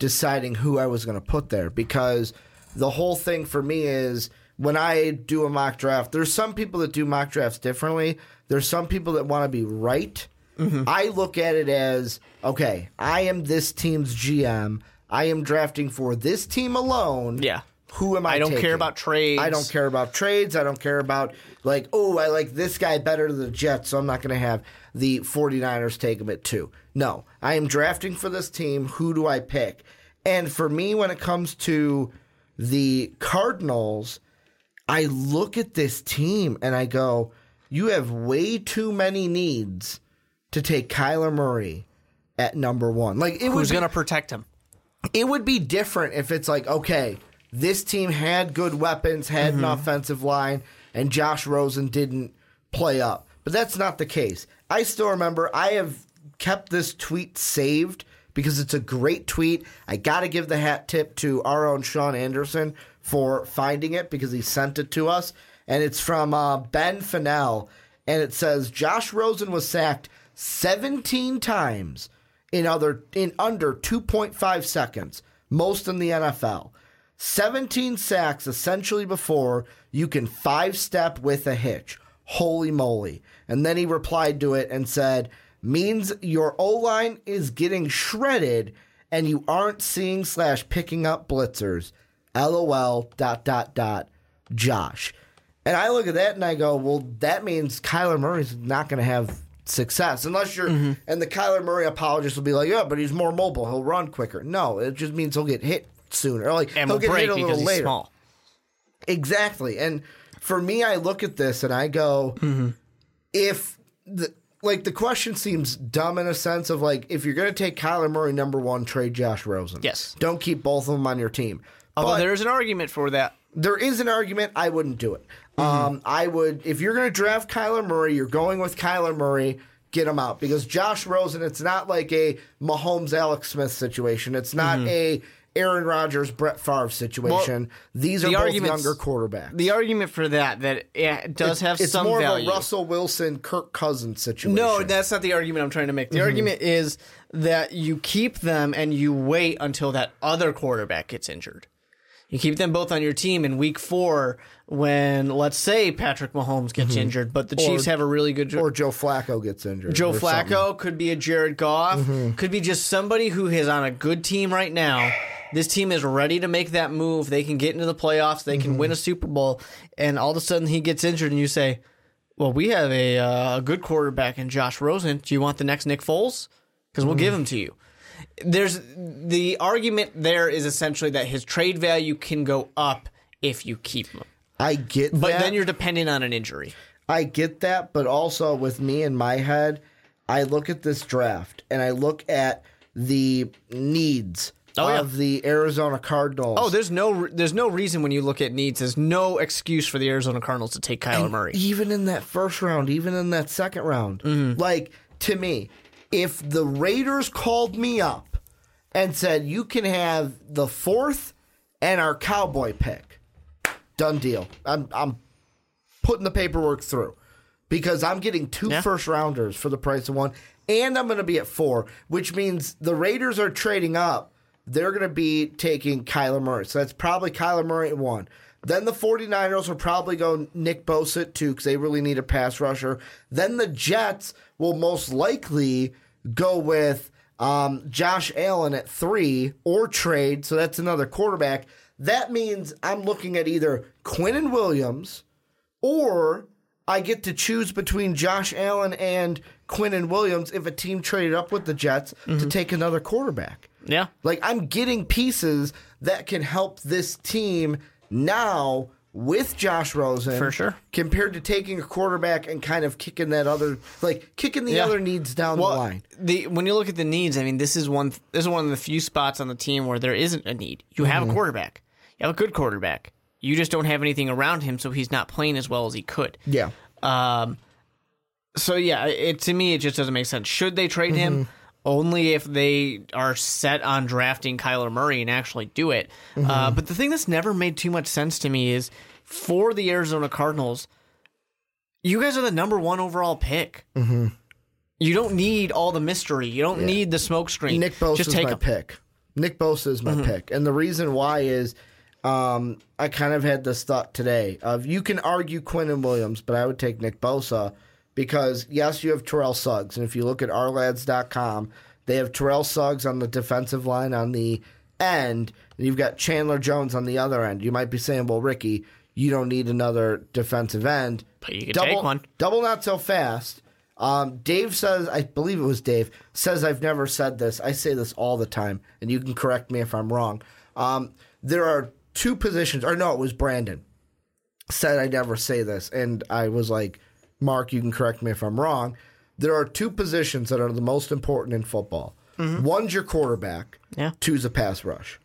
[SPEAKER 2] deciding who I was going to put there because the whole thing for me is when I do a mock draft, there's some people that do mock drafts differently. There's some people that want to be right. Mm-hmm. I look at it as okay, I am this team's GM. I am drafting for this team alone.
[SPEAKER 3] Yeah.
[SPEAKER 2] Who am I?
[SPEAKER 3] I don't care about trades.
[SPEAKER 2] I don't care about trades. I don't care about like, oh, I like this guy better than the Jets, so I'm not going to have the 49ers take him at two. No, I am drafting for this team. Who do I pick? And for me, when it comes to the Cardinals, I look at this team and I go, you have way too many needs to take Kyler Murray at number one. Like it
[SPEAKER 3] Who's going to protect him?
[SPEAKER 2] it would be different if it's like, okay, this team had good weapons, had
[SPEAKER 3] Mm-hmm.
[SPEAKER 2] an offensive line, and Josh Rosen didn't play up. But that's not the case. I still remember I have kept this tweet saved because it's a great tweet. I got to give the hat tip to our own Sean Anderson for finding it because he sent it to us. And it's from uh, Ben Fennell. and it says Josh Rosen was sacked 17 times in other in under 2.5 seconds, most in the NFL. 17 sacks essentially before you can five step with a hitch. Holy moly. And then he replied to it and said, means your O line is getting shredded and you aren't seeing slash picking up blitzers. LOL dot dot dot Josh. And I look at that and I go, well, that means Kyler Murray's not going to have success unless you're.
[SPEAKER 3] Mm-hmm.
[SPEAKER 2] And the Kyler Murray apologist will be like, yeah, but he's more mobile. He'll run quicker. No, it just means he'll get hit sooner. Or like
[SPEAKER 3] And
[SPEAKER 2] he'll get hit a little later.
[SPEAKER 3] small.
[SPEAKER 2] Exactly. And for me, I look at this and I go,
[SPEAKER 3] Mm-hmm.
[SPEAKER 2] if the like the question seems dumb in a sense of like if you're going to take Kyler Murray number one, trade Josh Rosen.
[SPEAKER 3] Yes.
[SPEAKER 2] Don't keep both of them on your team.
[SPEAKER 3] Although
[SPEAKER 2] But
[SPEAKER 3] there is an argument for that.
[SPEAKER 2] there is an argument. I wouldn't do it. Um, I would if you're going to draft Kyler Murray, you're going with Kyler Murray. Get him out because Josh Rosen. It's not like a Mahomes Alex Smith situation. It's not a Aaron Rodgers Brett Favre situation. These are
[SPEAKER 3] the
[SPEAKER 2] both younger quarterbacks.
[SPEAKER 3] The argument for that that it does have some value.
[SPEAKER 2] it's
[SPEAKER 3] some
[SPEAKER 2] more
[SPEAKER 3] value.
[SPEAKER 2] of a Russell Wilson, Kirk Cousins situation.
[SPEAKER 3] No, that's not the argument I'm trying to make. The
[SPEAKER 2] Mm-hmm.
[SPEAKER 3] argument is that you keep them and you wait until that other quarterback gets injured. You keep them both on your team in week four when, let's say, Patrick Mahomes gets injured, but the Chiefs have a really good.
[SPEAKER 2] Mm-hmm. or Joe Flacco gets injured.
[SPEAKER 3] Joe Flacco
[SPEAKER 2] something. Mm-hmm.
[SPEAKER 3] could be a Jared Goff, could be just somebody who is on a good team right now. This team is ready to make that move. They can get into the playoffs. They can
[SPEAKER 2] Mm-hmm.
[SPEAKER 3] win a Super Bowl, and all of a sudden he gets injured, and you say, "Well, we have a, uh, a good quarterback in Josh Rosen. Do you want the next Nick Foles? Because we'll give
[SPEAKER 2] Mm-hmm.
[SPEAKER 3] him to you." There's the argument there is essentially that his trade value can go up if you keep him,
[SPEAKER 2] I get that.
[SPEAKER 3] but
[SPEAKER 2] that.
[SPEAKER 3] then you're dependent on an injury.
[SPEAKER 2] I get that, but also with me in my head, I look at this draft and I look at the needs
[SPEAKER 3] Oh, yeah.
[SPEAKER 2] of the Arizona Cardinals.
[SPEAKER 3] Oh, there's no there's no reason when you look at needs. There's no excuse for the Arizona Cardinals to take Kyler Murray.
[SPEAKER 2] even in that first round, even in that second round.
[SPEAKER 3] Mm-hmm.
[SPEAKER 2] Like to me, if the Raiders called me up and said you can have the fourth and our cowboy pick, done deal. I'm I'm putting the paperwork through because I'm getting two
[SPEAKER 3] Yeah.
[SPEAKER 2] first rounders for the price of one, and I'm going to be at four, which means the Raiders are trading up. They're going to be taking Kyler Murray. So that's probably Kyler Murray at one. Then the 49ers will probably go Nick Bosa at two because they really need a pass rusher. Then the Jets will most likely go with um, Josh Allen at three or trade. So that's another quarterback. That means I'm looking at either Quinnen Williams or I get to choose between Josh Allen and Quinnen Williams if a team traded up with the Jets to take another quarterback.
[SPEAKER 3] Yeah.
[SPEAKER 2] Like I'm getting pieces that can help this team now with Josh Rosen
[SPEAKER 3] For sure.
[SPEAKER 2] compared to taking a quarterback and kind of kicking that other like kicking the
[SPEAKER 3] Yeah.
[SPEAKER 2] other needs down
[SPEAKER 3] Well,
[SPEAKER 2] the line.
[SPEAKER 3] the when you look at the needs, I mean, this is one this is one of the few spots on the team where there isn't a need. You have a quarterback. You have a good quarterback. You just don't have anything around him, so he's not playing as well as he could.
[SPEAKER 2] Yeah.
[SPEAKER 3] Um, so yeah, it to me it just doesn't make sense. Should they trade him? Only if they are set on drafting Kyler Murray and actually do it. Uh, but the thing that's never made too much sense to me is for the Arizona Cardinals, you guys are the number one overall pick. Mm-hmm. You don't need all the mystery. You don't need the smoke screen.
[SPEAKER 2] Nick Bosa
[SPEAKER 3] Just
[SPEAKER 2] is
[SPEAKER 3] take
[SPEAKER 2] my pick. Nick Bosa is my
[SPEAKER 3] Mm-hmm.
[SPEAKER 2] pick, and the reason why is um, I kind of had this thought today of you can argue Quinnen Williams, but I would take Nick Bosa because yes, you have Terrell Suggs, and if you look at ourlads.com, they have Terrell Suggs on the defensive line on the end, and you've got Chandler Jones on the other end. You might be saying, well, Ricky, you don't need another defensive end.
[SPEAKER 3] But you could
[SPEAKER 2] double,
[SPEAKER 3] take one.
[SPEAKER 2] Double not so fast. Um, Dave says, I believe it was Dave, says I've never said this. I say this all the time, and you can correct me if I'm wrong. Um, there are two positions, or no, it was Brandon said I never say this, and I was like, Mark, you can correct me if I'm wrong. There are two positions that are the most important in football. Mm-hmm. One's your quarterback.
[SPEAKER 3] Yeah.
[SPEAKER 2] Two's a pass rush.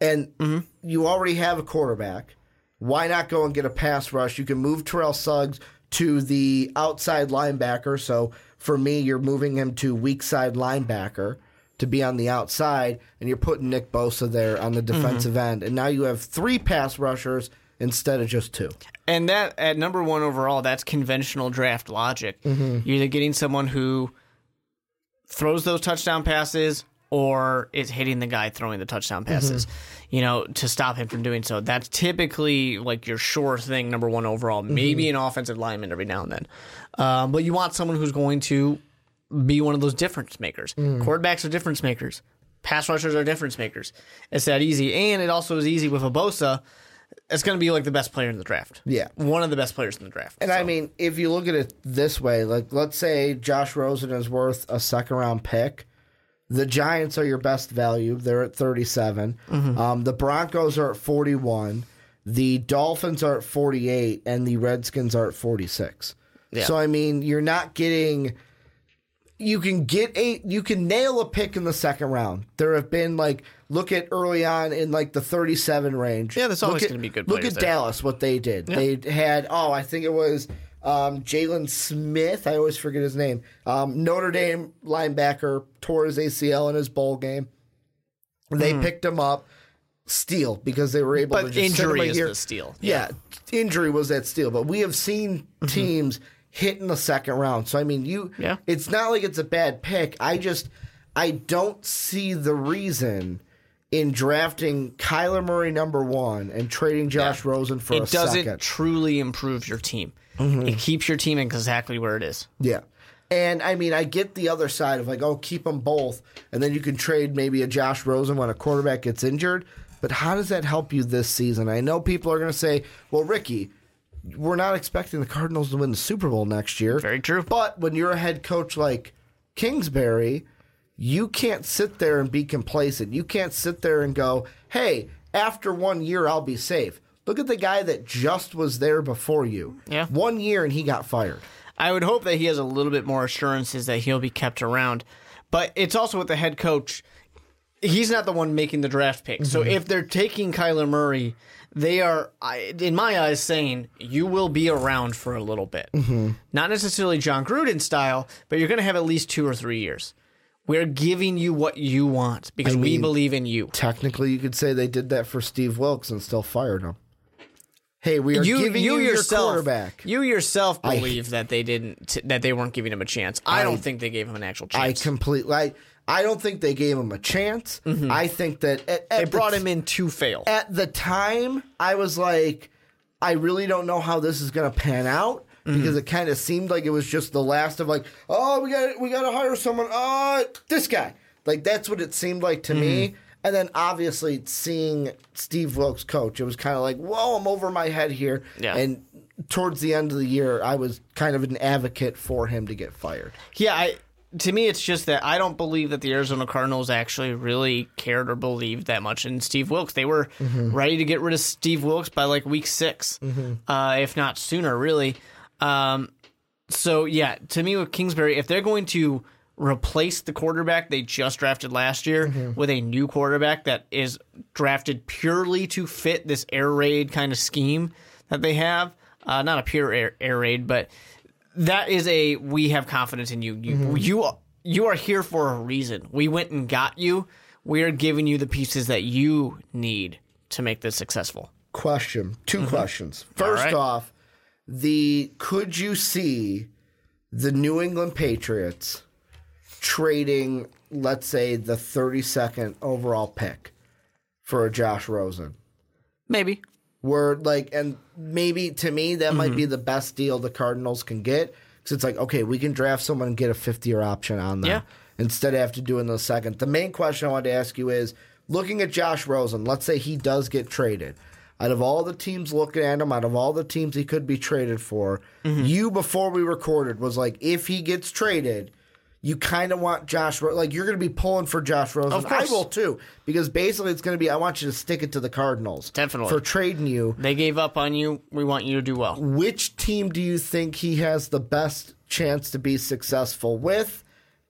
[SPEAKER 2] And mm-hmm. you already have a quarterback. Why not go and get a pass rush? You can move Terrell Suggs to the outside linebacker. So for me, you're moving him to weak side linebacker to be on the outside, and you're putting Nick Bosa there on the mm-hmm. defensive end. And now you have three pass rushers instead of just two.
[SPEAKER 3] And that at number one overall, that's conventional draft logic. Mm-hmm. You're either getting someone who throws those touchdown passes or is hitting the guy throwing the touchdown mm-hmm. passes, you know, to stop him from doing so. That's typically like your sure thing, number one overall. Mm-hmm. Maybe an offensive lineman every now and then. Um, but you want someone who's going to be one of those difference makers. Mm. Quarterbacks are difference makers. Pass rushers are difference makers. It's that easy. And it also is easy with a Bosa. It's going to be like the best player in the draft.
[SPEAKER 2] Yeah.
[SPEAKER 3] One of the best players in the draft.
[SPEAKER 2] And I mean, if you look at it this way, like let's say Josh Rosen is worth a second round pick. The Giants are your best value. They're at 37. Um, the Broncos are at 41. The Dolphins are at 48. And the Redskins are at 46.
[SPEAKER 3] Yeah.
[SPEAKER 2] So, I mean, you're not getting. You can get a you can nail a pick in the second round. There have been like look at early on in like the 37 range.
[SPEAKER 3] Yeah,
[SPEAKER 2] that's
[SPEAKER 3] always gonna be good
[SPEAKER 2] Look at
[SPEAKER 3] there.
[SPEAKER 2] Dallas, what they did. They had oh, I think it was um, Jaylon Smith. I always forget his name. Um, Notre Dame linebacker tore his ACL in his bowl game. They picked him up, steal because they were able to.
[SPEAKER 3] But
[SPEAKER 2] just him
[SPEAKER 3] injury
[SPEAKER 2] a
[SPEAKER 3] is the steal.
[SPEAKER 2] Yeah, injury was that steal, but we have seen
[SPEAKER 3] Mm-hmm.
[SPEAKER 2] Hit in the second round. So I mean, you
[SPEAKER 3] Yeah.
[SPEAKER 2] it's not like it's a bad pick. I just I don't see the reason in drafting Kyler Murray number 1 and trading Josh Rosen for a
[SPEAKER 3] it doesn't
[SPEAKER 2] second.
[SPEAKER 3] truly improve your team. Mm-hmm. It keeps your team exactly where it is.
[SPEAKER 2] Yeah. And I mean, I get the other side of like, oh, keep them both, and then you can trade maybe a Josh Rosen when a quarterback gets injured. But how does that help you this season? I know people are going to say, well, Ricky, we're not expecting the Cardinals to win the Super Bowl next year.
[SPEAKER 3] Very true.
[SPEAKER 2] But when you're a head coach like Kingsbury, you can't sit there and be complacent. You can't sit there and go, hey, after one year, I'll be safe. Look at the guy that just was there before you.
[SPEAKER 3] Yeah.
[SPEAKER 2] One year and he got fired.
[SPEAKER 3] I would hope that he has a little bit more assurances that he'll be kept around. But it's also with the head coach. He's not the one making the draft pick. So mm-hmm. if they're taking Kyler Murray, they are, in my eyes, saying you will be around for a little bit. Mm-hmm. Not necessarily Jon Gruden style, but you're going to have at least two or three years. We're giving you what you want because we
[SPEAKER 2] mean-
[SPEAKER 3] believe in you.
[SPEAKER 2] Technically, you could say they did that for Steve Wilks and still fired him. Hey, we are
[SPEAKER 3] you,
[SPEAKER 2] giving
[SPEAKER 3] you
[SPEAKER 2] you, your
[SPEAKER 3] yourself,
[SPEAKER 2] quarterback.
[SPEAKER 3] You yourself
[SPEAKER 2] I-
[SPEAKER 3] believe that they didn't, that they weren't giving him a chance. I, don't think they gave him an actual chance.
[SPEAKER 2] I completely. I, don't think they gave him a chance. Mm-hmm. I think that at, at
[SPEAKER 3] they
[SPEAKER 2] the
[SPEAKER 3] brought
[SPEAKER 2] t-
[SPEAKER 3] him in to fail.
[SPEAKER 2] at the time. I was like, I really don't know how this is going to pan out mm-hmm. because it kind of seemed like it was just the last of like, oh, we got we got to hire someone. Oh, this guy. Like that's what it seemed like to me. Mm-hmm. And then obviously seeing Steve Wilks coach, it was kind of like, whoa, I'm over my head here.
[SPEAKER 3] Yeah.
[SPEAKER 2] And towards the end of the year, I was kind of an advocate for him to get fired.
[SPEAKER 3] Yeah, I to me it's just that I don't believe that the Arizona Cardinals actually really cared or believed that much in Steve Wilks. They were ready to get rid of Steve Wilks by like week 6 uh, if not sooner, really. Um, so yeah, to me with Kingsbury, if they're going to replace the quarterback they just drafted last year with a new quarterback that is drafted purely to fit this air raid kind of scheme that they have, uh, not a pure air, air raid, but that is a we have confidence in you. You mm-hmm. you you are here for a reason. We went and got you. We are giving you the pieces that you need to make this successful.
[SPEAKER 2] Question. 2 mm-hmm. questions. First
[SPEAKER 3] right.
[SPEAKER 2] off, the could you see the New England Patriots trading, let's say, the 32nd overall pick for a Josh Rosen?
[SPEAKER 3] Maybe.
[SPEAKER 2] Where like, and maybe to me that might be the best deal the Cardinals can get because it's like, okay, we can draft someone and get a 50 year option on them
[SPEAKER 3] Yeah.
[SPEAKER 2] instead of have to do in the second. The main question I wanted to ask you is looking at Josh Rosen, let's say he does get traded. Out of all the teams looking at him, out of all the teams he could be traded for,
[SPEAKER 3] Mm-hmm.
[SPEAKER 2] you before we recorded was like, if he gets traded, you kind of want Josh, Ro- like you're going to be pulling for Josh Rosen.
[SPEAKER 3] Of course.
[SPEAKER 2] I will too, because basically it's going to be, I want you to stick it to the Cardinals,
[SPEAKER 3] Definitely.
[SPEAKER 2] for trading you.
[SPEAKER 3] They gave up on you. We want you to do well.
[SPEAKER 2] Which team do you think he has the best chance to be successful with,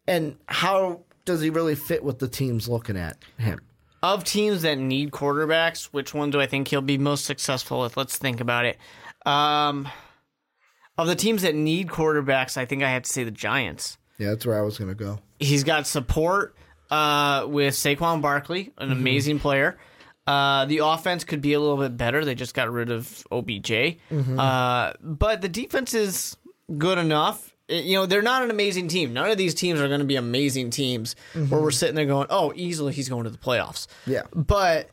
[SPEAKER 2] and how does he really fit with the teams looking at him?
[SPEAKER 3] Of teams that need quarterbacks, which one do I think he'll be most successful with? Let's think about it. Um, of the teams that need quarterbacks, I think I have to say the Giants.
[SPEAKER 2] Yeah, that's where I was going to go.
[SPEAKER 3] He's got support uh, with Saquon Barkley, an amazing player. Uh, the offense could be a little bit better. They just got rid of OBJ.
[SPEAKER 2] Mm-hmm.
[SPEAKER 3] Uh, but the defense is good enough. It- you know, they're not an amazing team. None of these teams are going to be amazing teams where we're sitting there going, oh, easily he's going to the playoffs.
[SPEAKER 2] Mm-hmm. Yeah.
[SPEAKER 3] But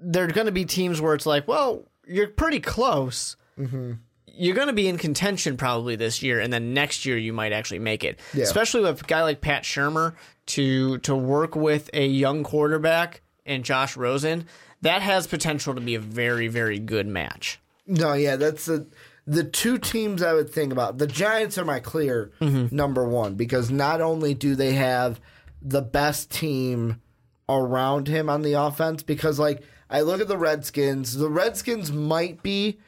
[SPEAKER 3] they're going to be teams where it's like, well, you're pretty close.
[SPEAKER 2] Mm-hmm.
[SPEAKER 3] You're going to be in contention probably this year, and then next year you might actually make it.
[SPEAKER 2] Yeah.
[SPEAKER 3] Especially with a guy like Pat Shurmur to to work with a young quarterback and Josh Rosen, that has potential to be a very very good match.
[SPEAKER 2] No, yeah, that's the the two teams I would think about. The Giants are my clear mm-hmm. number one because not only do they have the best team around him on the offense, because like I look at the Redskins, the Redskins might be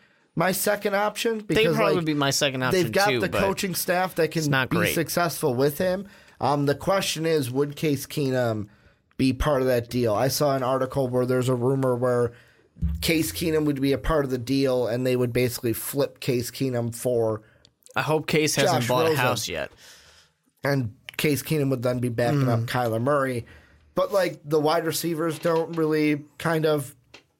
[SPEAKER 2] my second option
[SPEAKER 3] They probably
[SPEAKER 2] like,
[SPEAKER 3] would be my second option
[SPEAKER 2] they've got
[SPEAKER 3] too.
[SPEAKER 2] the coaching staff that can be
[SPEAKER 3] great.
[SPEAKER 2] successful with him. Um, the question is, would Case Keenum be part of that deal? I saw an article where there's a rumor where Case Keenum would be a part of the deal, and they would basically flip Case Keenum for,
[SPEAKER 3] I hope Case hasn't bought
[SPEAKER 2] Rosen.
[SPEAKER 3] a house yet.
[SPEAKER 2] and Case Keenum would then be backing up Kyler Murray. But like the wide receivers don't really kind of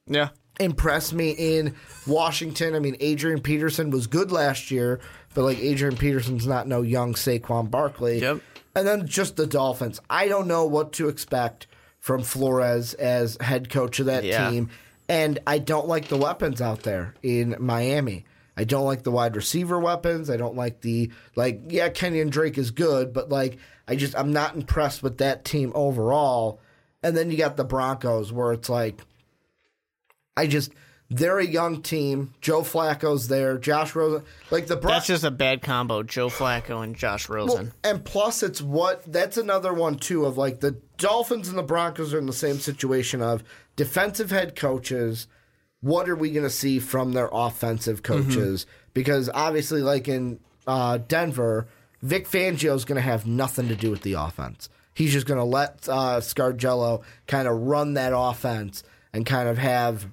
[SPEAKER 3] Yeah.
[SPEAKER 2] Impress me in Washington. I mean, Adrian Peterson was good last year, but like Adrian Peterson's not no young Saquon Barkley.
[SPEAKER 3] Yep.
[SPEAKER 2] And then just the Dolphins. I don't know what to expect from Flores as head coach of that
[SPEAKER 3] Yeah.
[SPEAKER 2] team. And I don't like the weapons out there in Miami. I don't like the wide receiver weapons. I don't like the like yeah, Kenyan Drake is good, but like I just I'm not impressed with that team overall. And then you got the Broncos where it's like I just they're a young team. Joe Flacco's there. Josh Rosen, like the Bron-
[SPEAKER 3] That's just a bad combo. Joe Flacco and Josh Rosen.
[SPEAKER 2] well, and plus it's what that's another one too of like the Dolphins and the Broncos are in the same situation of defensive head coaches. What are we going to see from their offensive coaches? Because obviously, like in uh, Denver, Vic Fangio is going to have nothing to do with the offense. He's just going to let uh, Scangarello kind of run that offense and kind of have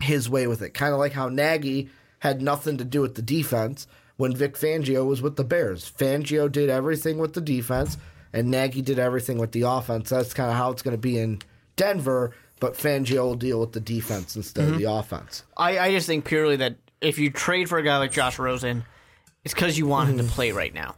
[SPEAKER 2] his way with it. Kind of like how Nagy had nothing to do with the defense when Vic Fangio was with the Bears. Fangio did everything with the defense, and Nagy did everything with the offense. That's kind of how it's going to be in Denver, but Fangio will deal with the defense instead of mm-hmm. the offense.
[SPEAKER 3] I, I just think purely that if you trade for a guy like Josh Rosen, it's because you want him to mm-hmm. play right now.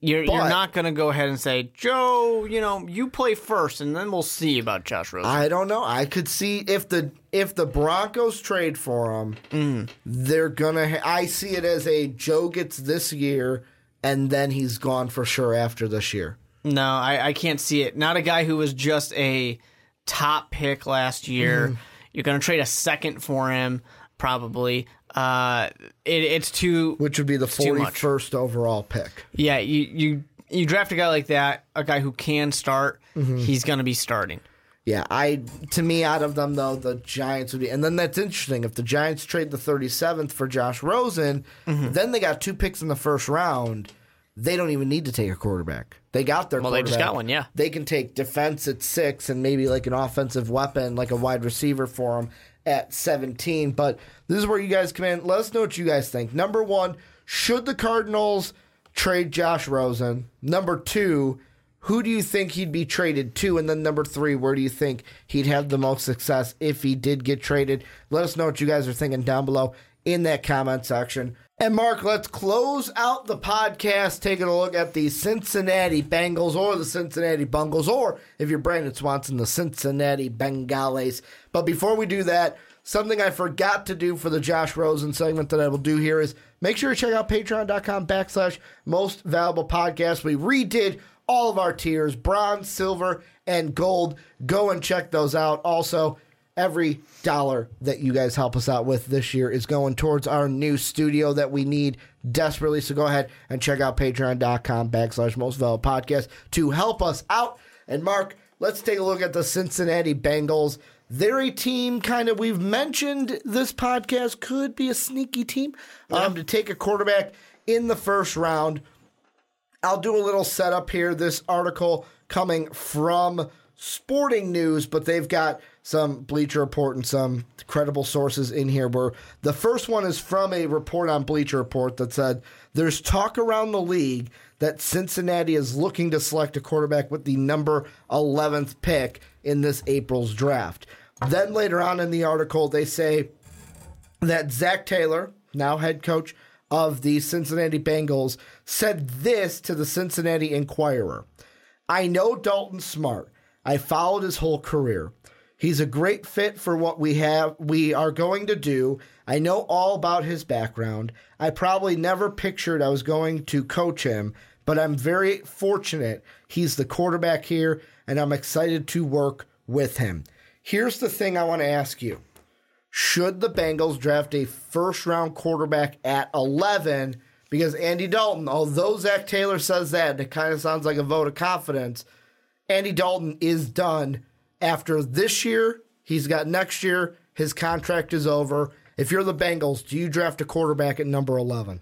[SPEAKER 3] You're, you're not going to go ahead and say, Joe, you know, you play first, and then we'll see about Josh Rosen.
[SPEAKER 2] I don't know. I could see if the if the Broncos trade for him, they're gonna. Ha- I see it as a Joe gets this year, and then he's gone for sure after this year.
[SPEAKER 3] no, I, I can't see it. Not a guy who was just a top pick last year.
[SPEAKER 2] Mm-hmm.
[SPEAKER 3] You're going to trade a second for him, probably. Uh, it, it's too
[SPEAKER 2] which would be the forty first overall pick.
[SPEAKER 3] Yeah, you you you draft a guy like that, a guy who can start.
[SPEAKER 2] Mm-hmm.
[SPEAKER 3] He's going to be starting.
[SPEAKER 2] Yeah, I to me out of them though the Giants would be, and then that's interesting. If the Giants trade the thirty seventh for Josh Rosen,
[SPEAKER 3] Mm-hmm.
[SPEAKER 2] then they got two picks in the first round. They don't even need to take a quarterback. They got their.
[SPEAKER 3] Well, they just got one, yeah.
[SPEAKER 2] They can take defense at six and maybe like an offensive weapon, like a wide receiver for them at seventeen. But this is where you guys come in. Let us know what you guys think. Number one, should the Cardinals trade Josh Rosen? Number two. Who do you think he'd be traded to? And then number three, where do you think he'd have the most success if he did get traded? Let us know what you guys are thinking down below in that comment section. And Mark, let's close out the podcast taking a look at the Cincinnati Bengals or the Cincinnati Bungles, or if you're Brandon Swanson, the Cincinnati Bengals. But before we do that, something I forgot to do for the Josh Rosen segment that I will do here is make sure to check out patreon.com backslash most valuable podcast. We redid all of our tiers bronze, silver, and gold. Go and check those out. Also, every dollar that you guys help us out with this year is going towards our new studio that we need desperately. So go ahead and check out patreon.com backslash most valuable podcast to help us out. And Mark, let's take a look at the Cincinnati Bengals. They're a team kind of we've mentioned this podcast could be a sneaky team um, to take a quarterback in the first round. I'll do a little setup here. This article coming from Sporting News, but they've got some Bleacher Report and some credible sources in here. Where the first one is from a report on Bleacher Report that said there's talk around the league that Cincinnati is looking to select a quarterback with the number 11th pick in this April's draft. Then later on in the article, they say that Zac Taylor, now head coach of the Cincinnati Bengals, said this to the Cincinnati Enquirer I know Dalton Smart. I followed his whole career. He's a great fit for what we have we are going to do. I know all about his background. I probably never pictured I was going to coach him, but I'm very fortunate he's the quarterback here and I'm excited to work with him. Here's the thing I want to ask you. Should the Bengals draft a first round quarterback at 11 because Andy Dalton, although Zac Taylor says that, it kind of sounds like a vote of confidence. Andy Dalton is done after this year. He's got next year. His contract is over. If you're the Bengals, do you draft a quarterback at number 11?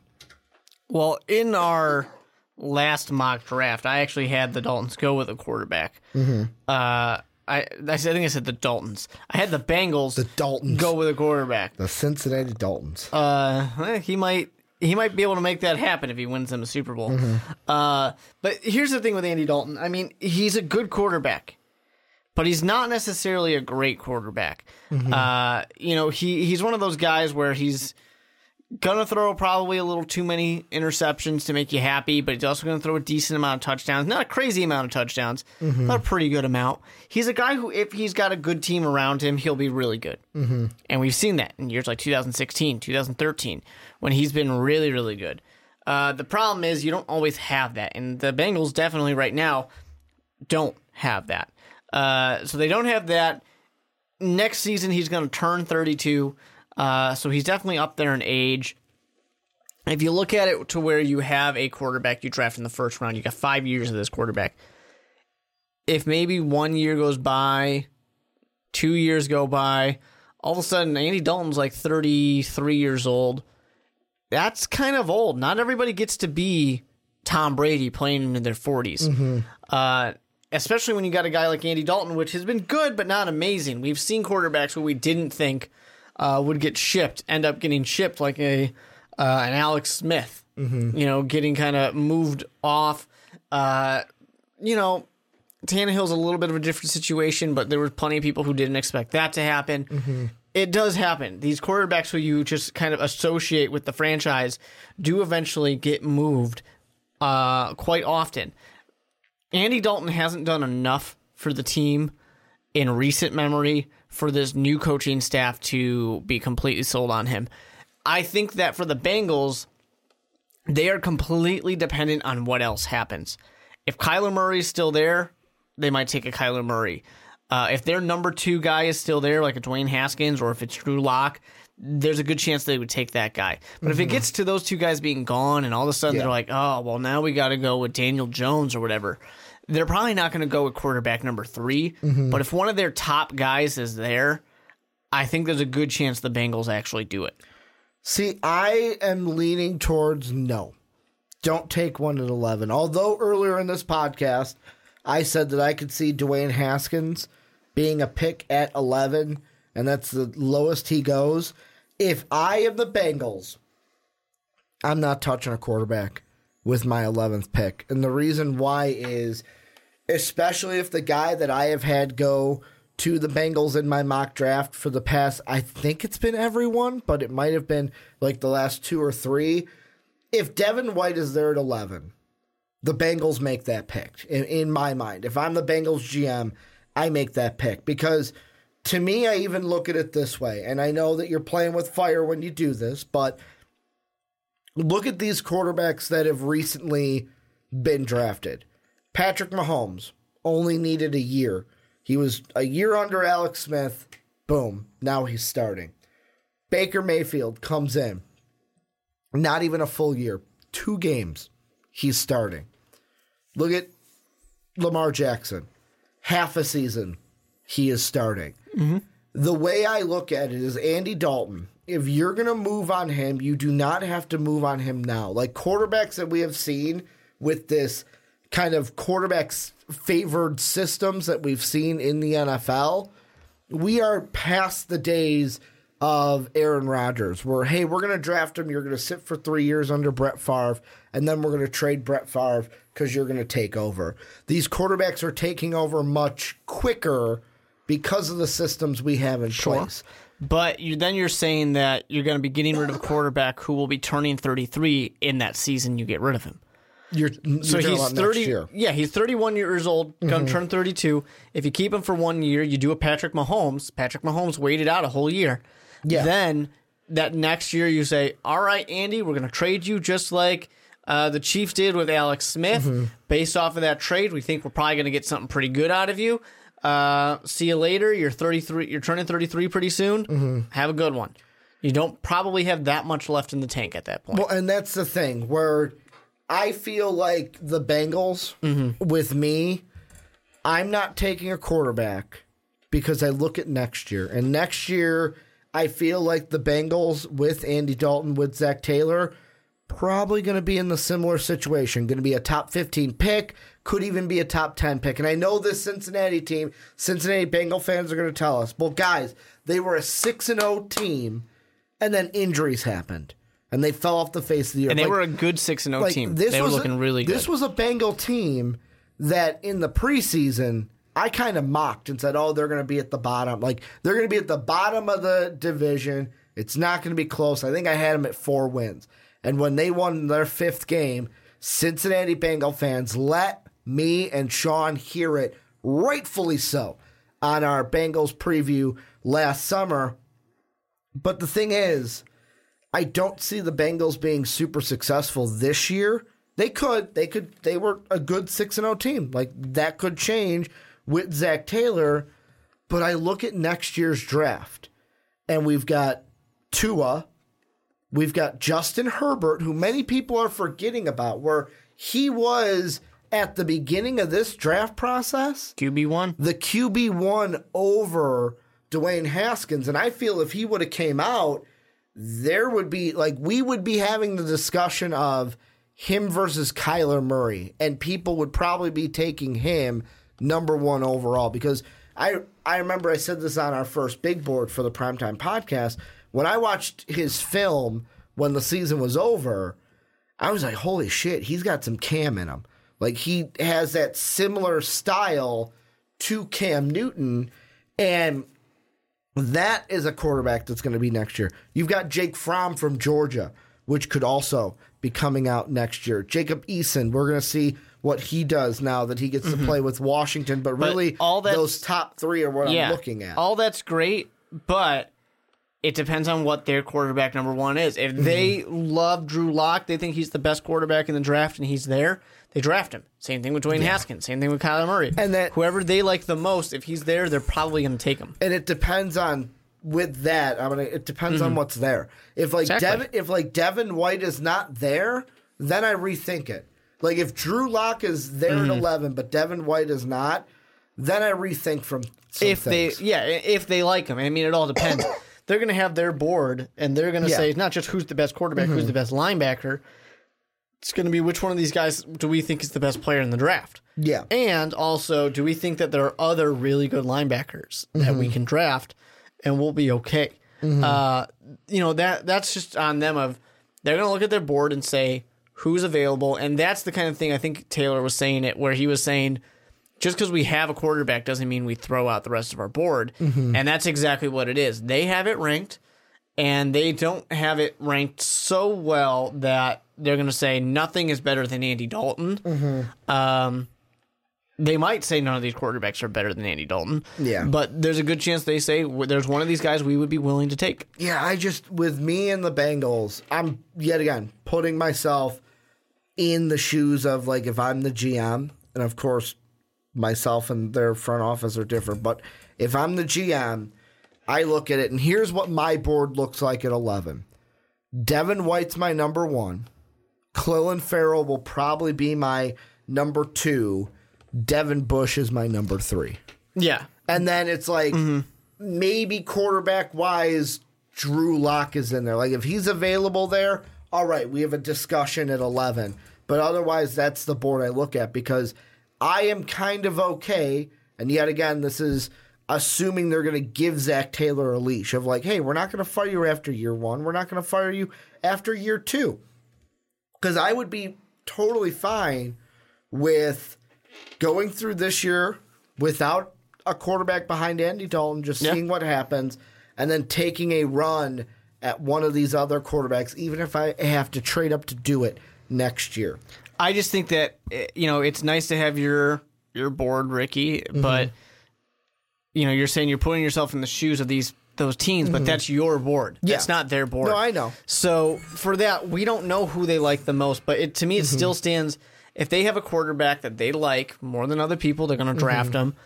[SPEAKER 3] Well, in our last mock draft, I actually had the Daltons go with a quarterback. Mm-hmm. Uh, I I think I said the Daltons. I had the Bengals.
[SPEAKER 2] The Daltons.
[SPEAKER 3] go with a quarterback.
[SPEAKER 2] The Cincinnati Daltons.
[SPEAKER 3] Uh, eh, he might he might be able to make that happen if he wins them a Super Bowl. Uh, but here's the thing with Andy Dalton. I mean, he's a good quarterback, but he's not necessarily a great quarterback. Uh, you know, he he's one of those guys where he's gonna throw probably a little too many interceptions to make you happy, but he's also gonna throw a decent amount of touchdowns. Not a crazy amount of touchdowns, but a pretty good amount. He's a guy who, if he's got a good team around him, he'll be really good. Mm-hmm. And we've seen that in years like 2016, 2013, when he's been really, really good. Uh, the problem is you don't always have that, and the Bengals definitely right now don't have that. Uh, so they don't have that. Next season, he's going to turn 32. Uh, so he's definitely up there in age. If you look at it to where you have a quarterback you draft in the first round, you got five years of this quarterback. If maybe one year goes by, two years go by, all of a sudden Andy Dalton's like 33 years old. That's kind of old. Not everybody gets to be Tom Brady playing into their 40s. Uh, especially when you got a guy like Andy Dalton, which has been good but not amazing. We've seen quarterbacks who we didn't think uh, would get shipped end up getting shipped, like a uh, an Alex Smith. You know, getting kind of moved off. Uh, you know, Tannehill's a little bit of a different situation, but there were plenty of people who didn't expect that to happen. It does happen. These quarterbacks who you just kind of associate with the franchise do eventually get moved uh, quite often. Andy Dalton hasn't done enough for the team in recent memory for this new coaching staff to be completely sold on him. I think that for the Bengals, they are completely dependent on what else happens. If Kyler Murray is still there, they might take a Kyler Murray. Uh, if their number two guy is still there, like a Dwayne Haskins, or if it's Drew Lock, there's a good chance they would take that guy. But if it gets to those two guys being gone, and all of a sudden
[SPEAKER 2] Yeah.
[SPEAKER 3] they're like, oh, well, now we got to go with Daniel Jones or whatever, they're probably not going to go with quarterback number 3 mm-hmm. But if one of their top guys is there, I think there's a good chance the Bengals actually do it.
[SPEAKER 2] See, I am leaning towards no. Don't take one at 11. Although earlier in this podcast, I said that I could see Dwayne Haskins being a pick at 11, and that's the lowest he goes. If I am the Bengals, I'm not touching a quarterback with my 11th pick. And the reason why is, especially if the guy that I have had go to the Bengals in my mock draft for the past, I think it's been everyone, but it might have been like the last two or three. If Devin White is there at 11, the Bengals make that pick in, in my mind. If I'm the Bengals GM, I make that pick because to me, I even look at it this way. And I know that you're playing with fire when you do this, but look at these quarterbacks that have recently been drafted. Patrick Mahomes only needed a year. He was a year under Alex Smith. Boom. Now he's starting. Baker Mayfield comes in. Not even a full year. Two games. He's starting. Look at Lamar Jackson. Half a season. He is starting. Mm-hmm. The way I look at it is Andy Dalton. If you're going to move on him, you do not have to move on him now. Like quarterbacks that we have seen with this kind of quarterbacks favored systems that we've seen in the NFL, we are past the days of Aaron Rodgers, where, hey, we're going to draft him. You're going to sit for three years under Brett Favre, and then we're going to trade Brett Favre because you're going to take over. These quarterbacks are taking over much quicker because of the systems we have in place.
[SPEAKER 3] But you, then you're saying that you're going to be getting rid of a quarterback who will be turning 33 in that season you get rid of him.
[SPEAKER 2] You're, you're
[SPEAKER 3] So he's
[SPEAKER 2] about
[SPEAKER 3] 30.
[SPEAKER 2] next year.
[SPEAKER 3] Yeah, he's 31 years old, going
[SPEAKER 2] Mm-hmm.
[SPEAKER 3] to turn 32. If you keep him for one year, you do a Patrick Mahomes. Patrick Mahomes waited out a whole year.
[SPEAKER 2] Yeah.
[SPEAKER 3] Then that next year you say, "All right, Andy, we're going to trade you just like uh, the Chiefs did with Alex Smith.
[SPEAKER 2] Mm-hmm.
[SPEAKER 3] Based off of that trade, we think we're probably going to get something pretty good out of you. Uh, see you later. You're 33. You're turning 33 pretty soon.
[SPEAKER 2] Mm-hmm.
[SPEAKER 3] Have a good one. You don't probably have that much left in the tank at that point.
[SPEAKER 2] Well, and that's the thing where I feel like the Bengals with me, I'm not taking a quarterback because I look at next year. And next year, I feel like the Bengals with Andy Dalton, with Zac Taylor, probably going to be in the similar situation. Going to be a top 15 pick, could even be a top 10 pick. And I know this Cincinnati team, Cincinnati Bengal fans are going to tell us, well, guys, they were a 6 and 0 team, and then injuries happened. And they fell off the face of the earth.
[SPEAKER 3] and they
[SPEAKER 2] Like-
[SPEAKER 3] were a good six and zero
[SPEAKER 2] like,
[SPEAKER 3] team.
[SPEAKER 2] This
[SPEAKER 3] They were looking
[SPEAKER 2] a,
[SPEAKER 3] really good.
[SPEAKER 2] This was a Bengal team that in the preseason I kind of mocked and said, "Oh, they're going to be at the bottom. Like they're going to be at the bottom of the division. It's not going to be close." I think I had them at four wins. And when they won their fifth game, Cincinnati Bengal fans let me and Sean hear it, rightfully so, on our Bengals preview last summer. But the thing is, I don't see the Bengals being super successful this year. They could, they could, they were a good six and zero team. Like that could change with Zac Taylor. But I look at next year's draft, and we've got Tua, we've got Justin Herbert, who many people are forgetting about, where he was at the beginning of this draft process
[SPEAKER 3] QB one.
[SPEAKER 2] the QB one over Dwayne Haskins, and I feel if he would have came out, there would be like we would be having the discussion of him versus Kyler Murray, and people would probably be taking him number one overall because I I remember I said this on our first big board for the primetime podcast when I watched his film when the season was over. I was like, holy shit, he's got some Cam in him. Like he has that similar style to Cam Newton, and that is a quarterback that's going to be next year. You've got Jake Fromm from Georgia, which could also be coming out next year. Jacob Eason, we're going to see what he does now that he gets to mm-hmm. play with Washington. But, really,
[SPEAKER 3] all
[SPEAKER 2] those top three are what
[SPEAKER 3] yeah,
[SPEAKER 2] I'm looking at.
[SPEAKER 3] All that's great, but it depends on what their quarterback number one is. If they
[SPEAKER 2] Mm-hmm.
[SPEAKER 3] love Drew Lock, they think he's the best quarterback in the draft, and he's there. They draft him. Same thing with Dwayne Haskins. Same thing with Kyler Murray.
[SPEAKER 2] And that-
[SPEAKER 3] whoever they like the most, if he's there, they're probably going to take him.
[SPEAKER 2] and it depends on with that. I'm gonna. It depends on what's there. If like
[SPEAKER 3] Mm-hmm. Exactly.
[SPEAKER 2] Devin, if like Devin White is not there, then I rethink it. Like if Drew Lock is there
[SPEAKER 3] Mm-hmm.
[SPEAKER 2] at 11, but Devin White is not, then I rethink from
[SPEAKER 3] if
[SPEAKER 2] things.
[SPEAKER 3] they, yeah, if they like him. I mean, it all depends. they're going to have their board, and they're going to
[SPEAKER 2] Yeah.
[SPEAKER 3] say not just who's the best quarterback, who's mm-hmm. the best linebacker. It's going to be which one of these guys do we think is the best player in the draft.
[SPEAKER 2] yeah.
[SPEAKER 3] And also, do we think that there are other really good linebackers that we mm-hmm. can draft and we'll be okay? Mm-hmm. Uh, you know that that's just on them. Of they're going to look at their board and say who's available, and that's the kind of thing I think Taylor was saying it, where he was saying just because we have a quarterback doesn't mean we throw out the rest of our board, and that's exactly what it is. They have it ranked, and they don't have it ranked so well that they're going to say nothing is better than Andy Dalton. Um, they might say none of these quarterbacks are better than Andy Dalton.
[SPEAKER 2] Yeah.
[SPEAKER 3] But there's a good chance they say there's one of these guys we would be willing to take.
[SPEAKER 2] Yeah, I just with me and the Bengals, I'm yet again putting myself in the shoes of like if I'm the GM, and of course myself and their front office are different, but if I'm the GM, I look at it and here's what my board looks like at 11. Devin White's my number 1. Clelin Ferrell will probably be my number 2. Devin Bush is my number 3.
[SPEAKER 3] Yeah.
[SPEAKER 2] And then it's like mm-hmm. maybe quarterback wise, Drew Lock is in there. Like if he's available there, all right, we have a discussion at eleven. But otherwise, that's the board I look at because I am kind of okay. And yet again, this is assuming they're going to give Zac Taylor a leash of like, hey, we're not going to fire you after year one. We're not going to fire you after year two. Because I would be totally fine with going through this year without a quarterback behind Andy Dalton, just
[SPEAKER 3] Yeah.
[SPEAKER 2] seeing what happens, and then taking a run at one of these other quarterbacks, even if I have to trade up to do it next year.
[SPEAKER 3] I just think that eh, you know it's nice to have your your board, Ricky,
[SPEAKER 2] Mm-hmm.
[SPEAKER 3] but you know you're saying you're putting yourself in the shoes of these those teams, but that's your board.
[SPEAKER 2] Mm-hmm. Yeah.
[SPEAKER 3] That's not their board.
[SPEAKER 2] No, I know.
[SPEAKER 3] So for that, we don't know who they like the most, but it, to me, it
[SPEAKER 2] Mm-hmm.
[SPEAKER 3] still stands. If they have a quarterback that they like more than other people, they're going to draft
[SPEAKER 2] Mm-hmm.
[SPEAKER 3] him.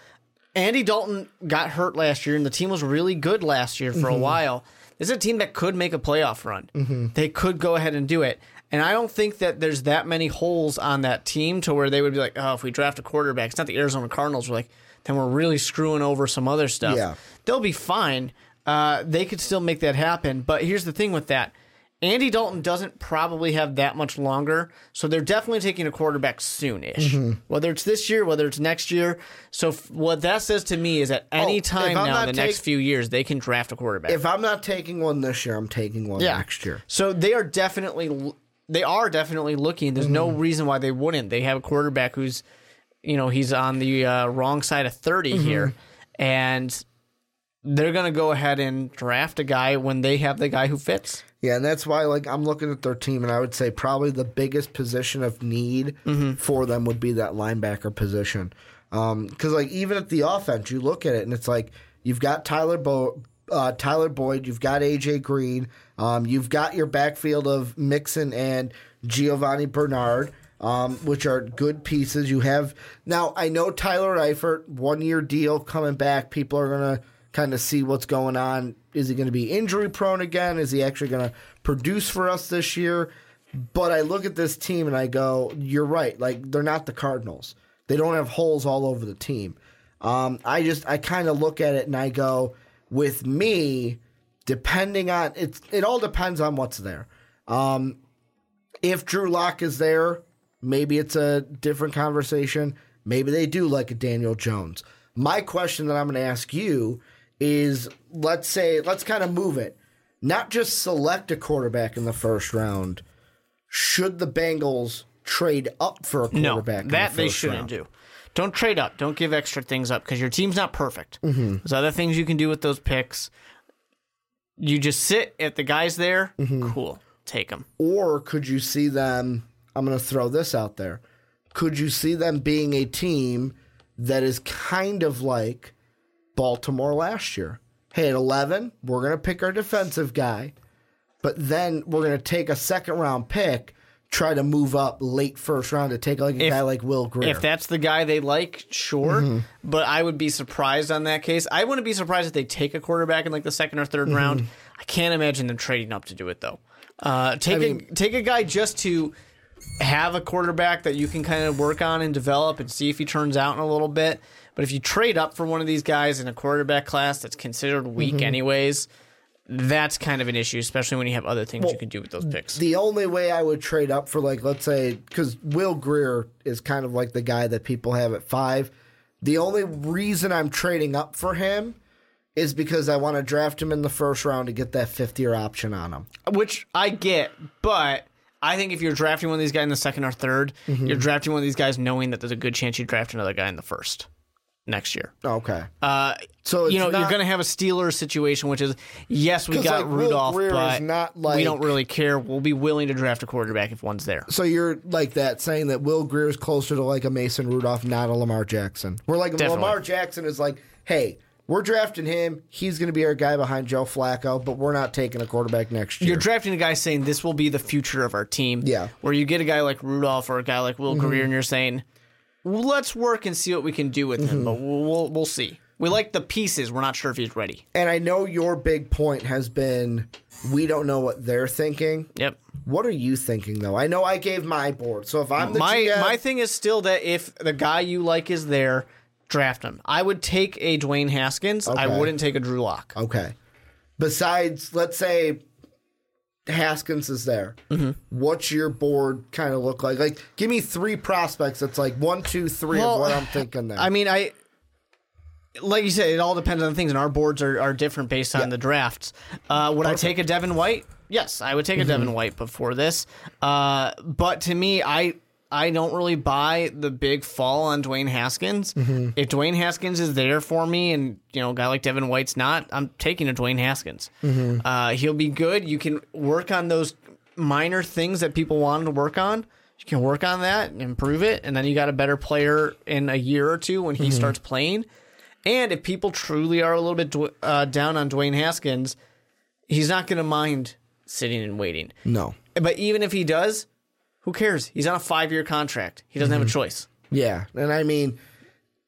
[SPEAKER 3] Andy Dalton got hurt last year, and the team was really good last year for
[SPEAKER 2] Mm-hmm.
[SPEAKER 3] a while. This is a team that could make a playoff run. They could go ahead and do it. And I don't think that there's that many holes on that team to where they would be like, oh, if we draft a quarterback, it's not the Arizona Cardinals. We're like, then we're really screwing over some other stuff.
[SPEAKER 2] Yeah.
[SPEAKER 3] They'll be fine. Uh, they could still make that happen. But here's the thing with that. Andy Dalton doesn't probably have that much longer, so they're definitely taking a quarterback soon-ish.
[SPEAKER 2] Mm-hmm.
[SPEAKER 3] Whether it's this year, whether it's next year. So f- what that says to me is that any
[SPEAKER 2] Oh,
[SPEAKER 3] time now,
[SPEAKER 2] not
[SPEAKER 3] the
[SPEAKER 2] take-
[SPEAKER 3] next few years, they can draft a quarterback.
[SPEAKER 2] If I'm not taking one this year, I'm taking one next year.
[SPEAKER 3] So they are definitely they are definitely looking. There's no
[SPEAKER 2] Mm-hmm.
[SPEAKER 3] reason why they wouldn't. They have a quarterback who's, you know, he's on the uh, wrong side of 30
[SPEAKER 2] Mm-hmm.
[SPEAKER 3] here, and they're gonna go ahead and draft a guy when they have the guy who fits.
[SPEAKER 2] Yeah, and that's why like I'm looking at their team, and I would say probably the biggest position of need for them would be that linebacker position. Because like even at the offense, you look at it, and it's like you've got Tyler Bo- uh, Tyler Boyd, you've got AJ Green, um, you've got your backfield of Mixon and Giovani Bernard. Um, which are good pieces. You have now. I know Tyler Eifert, one year deal coming back. People are gonna kind of see what's going on. Is he going to be injury prone again? Is he actually going to produce for us this year? But I look at this team and I go, you're right. Like they're not the Cardinals. They don't have holes all over the team. Um, I just I kind of look at it and I go, with me, depending on it's it all depends on what's there. Um, if Drew Lock is there, maybe it's a different conversation. Maybe they do like a Daniel Jones. My question that I'm going to ask you is let's say, let's kind of move it. Not just select a quarterback in the first round. Should the Bengals trade up for a
[SPEAKER 3] No,
[SPEAKER 2] quarterback? in
[SPEAKER 3] that
[SPEAKER 2] the
[SPEAKER 3] they shouldn't
[SPEAKER 2] round?
[SPEAKER 3] do. Don't trade up. Don't give extra things up because your team's not perfect.
[SPEAKER 2] Mm-hmm.
[SPEAKER 3] There's other things you can do with those picks. You just sit if the guy's there.
[SPEAKER 2] Mm-hmm.
[SPEAKER 3] Cool, take him.
[SPEAKER 2] Or could you see them? I'm going to throw this out there. Could you see them being a team that is kind of like Baltimore last year? Hey, at 11, we're going to pick our defensive guy, but then we're going to take a second round pick, try to move up late first round to take like a
[SPEAKER 3] If-
[SPEAKER 2] guy like Will Grier.
[SPEAKER 3] If that's the guy they like, sure.
[SPEAKER 2] Mm-hmm.
[SPEAKER 3] But I would be surprised on that case. I wouldn't be surprised if they take a quarterback in like the second or 3rd
[SPEAKER 2] Mm-hmm.
[SPEAKER 3] round. I can't imagine them trading up to do it though. Uh, take
[SPEAKER 2] mean-
[SPEAKER 3] a take a guy just to have a quarterback that you can kind of work on and develop and see if he turns out in a little bit. But if you trade up for one of these guys in a quarterback class that's considered weak
[SPEAKER 2] Mm-hmm.
[SPEAKER 3] anyways, that's kind of an issue, especially when you have other things you can do with those picks.
[SPEAKER 2] the only way I would trade up for like let's say because Will Grier is kind of like the guy that people have at five. The only reason I'm trading up for him is because I want to draft him in the first round to get that fifth year option on him.
[SPEAKER 3] which I get, but I think if you're drafting one of these guys in the second or 3rd you
[SPEAKER 2] Mm-hmm.
[SPEAKER 3] you're drafting one of these guys knowing that there's a good chance you draft another guy in the first next year.
[SPEAKER 2] Okay,
[SPEAKER 3] Uh,
[SPEAKER 2] so it's
[SPEAKER 3] you know,
[SPEAKER 2] not,
[SPEAKER 3] you're going to have a Steelers situation, which is yes, we got
[SPEAKER 2] like, Will
[SPEAKER 3] Rudolph,
[SPEAKER 2] Grier
[SPEAKER 3] but
[SPEAKER 2] not
[SPEAKER 3] we don't really care. We'll be willing to draft a quarterback if one's there.
[SPEAKER 2] So you're like that saying that Will Grier is closer to like a Mason Rudolph, not a Lamar Jackson. We're like
[SPEAKER 3] Definitely.
[SPEAKER 2] Lamar Jackson is like, hey. We're drafting him. He's going to be our guy behind Joe Flacco, but we're not taking a quarterback next year.
[SPEAKER 3] You're drafting a guy saying this will be the future of our team.
[SPEAKER 2] Yeah. Mm-hmm.
[SPEAKER 3] Where you get a guy like Rudolph or a guy like Will Grier, and you're saying, let's work and see what we can do with
[SPEAKER 2] Mm-hmm.
[SPEAKER 3] him, but we'll, we'll see. We like the pieces. We're not sure if he's ready.
[SPEAKER 2] And I know your big point has been we don't know what they're thinking.
[SPEAKER 3] Yep.
[SPEAKER 2] What are you thinking though? I know I gave my board. So if I'm the
[SPEAKER 3] my
[SPEAKER 2] GM,
[SPEAKER 3] my thing is still that if the guy you like is there, draft him. I would take a Dwayne Haskins. I wouldn't take a Drew Lock.
[SPEAKER 2] okay. Besides, let's say Haskins is there.
[SPEAKER 3] Mm-hmm.
[SPEAKER 2] What's your board kind of look like? Like, give me three prospects. That's like one, two, three
[SPEAKER 3] Well,
[SPEAKER 2] of what I'm thinking there.
[SPEAKER 3] I mean, I like you said, it all depends on things, and our boards are, are different based on the drafts. Uh, would I take a Devin White? Yes, I would take a
[SPEAKER 2] Mm-hmm.
[SPEAKER 3] Devin White before this. Uh, but to me, I I don't really buy the big fall on Dwayne Haskins. If Dwayne Haskins is there for me, and you know, a guy like Devin White's not, I'm taking a Dwayne Haskins. Uh, he'll be good. You can work on those minor things that people wanted to work on. You can work on that and improve it, and then you got a better player in a year or two when he starts playing. And if people truly are a little bit uh, down on Dwayne Haskins, he's not going to mind sitting and waiting.
[SPEAKER 2] No.
[SPEAKER 3] But even if he does, who cares? He's on a five year contract. He doesn't have a mm-hmm. choice.
[SPEAKER 2] Yeah, and I mean,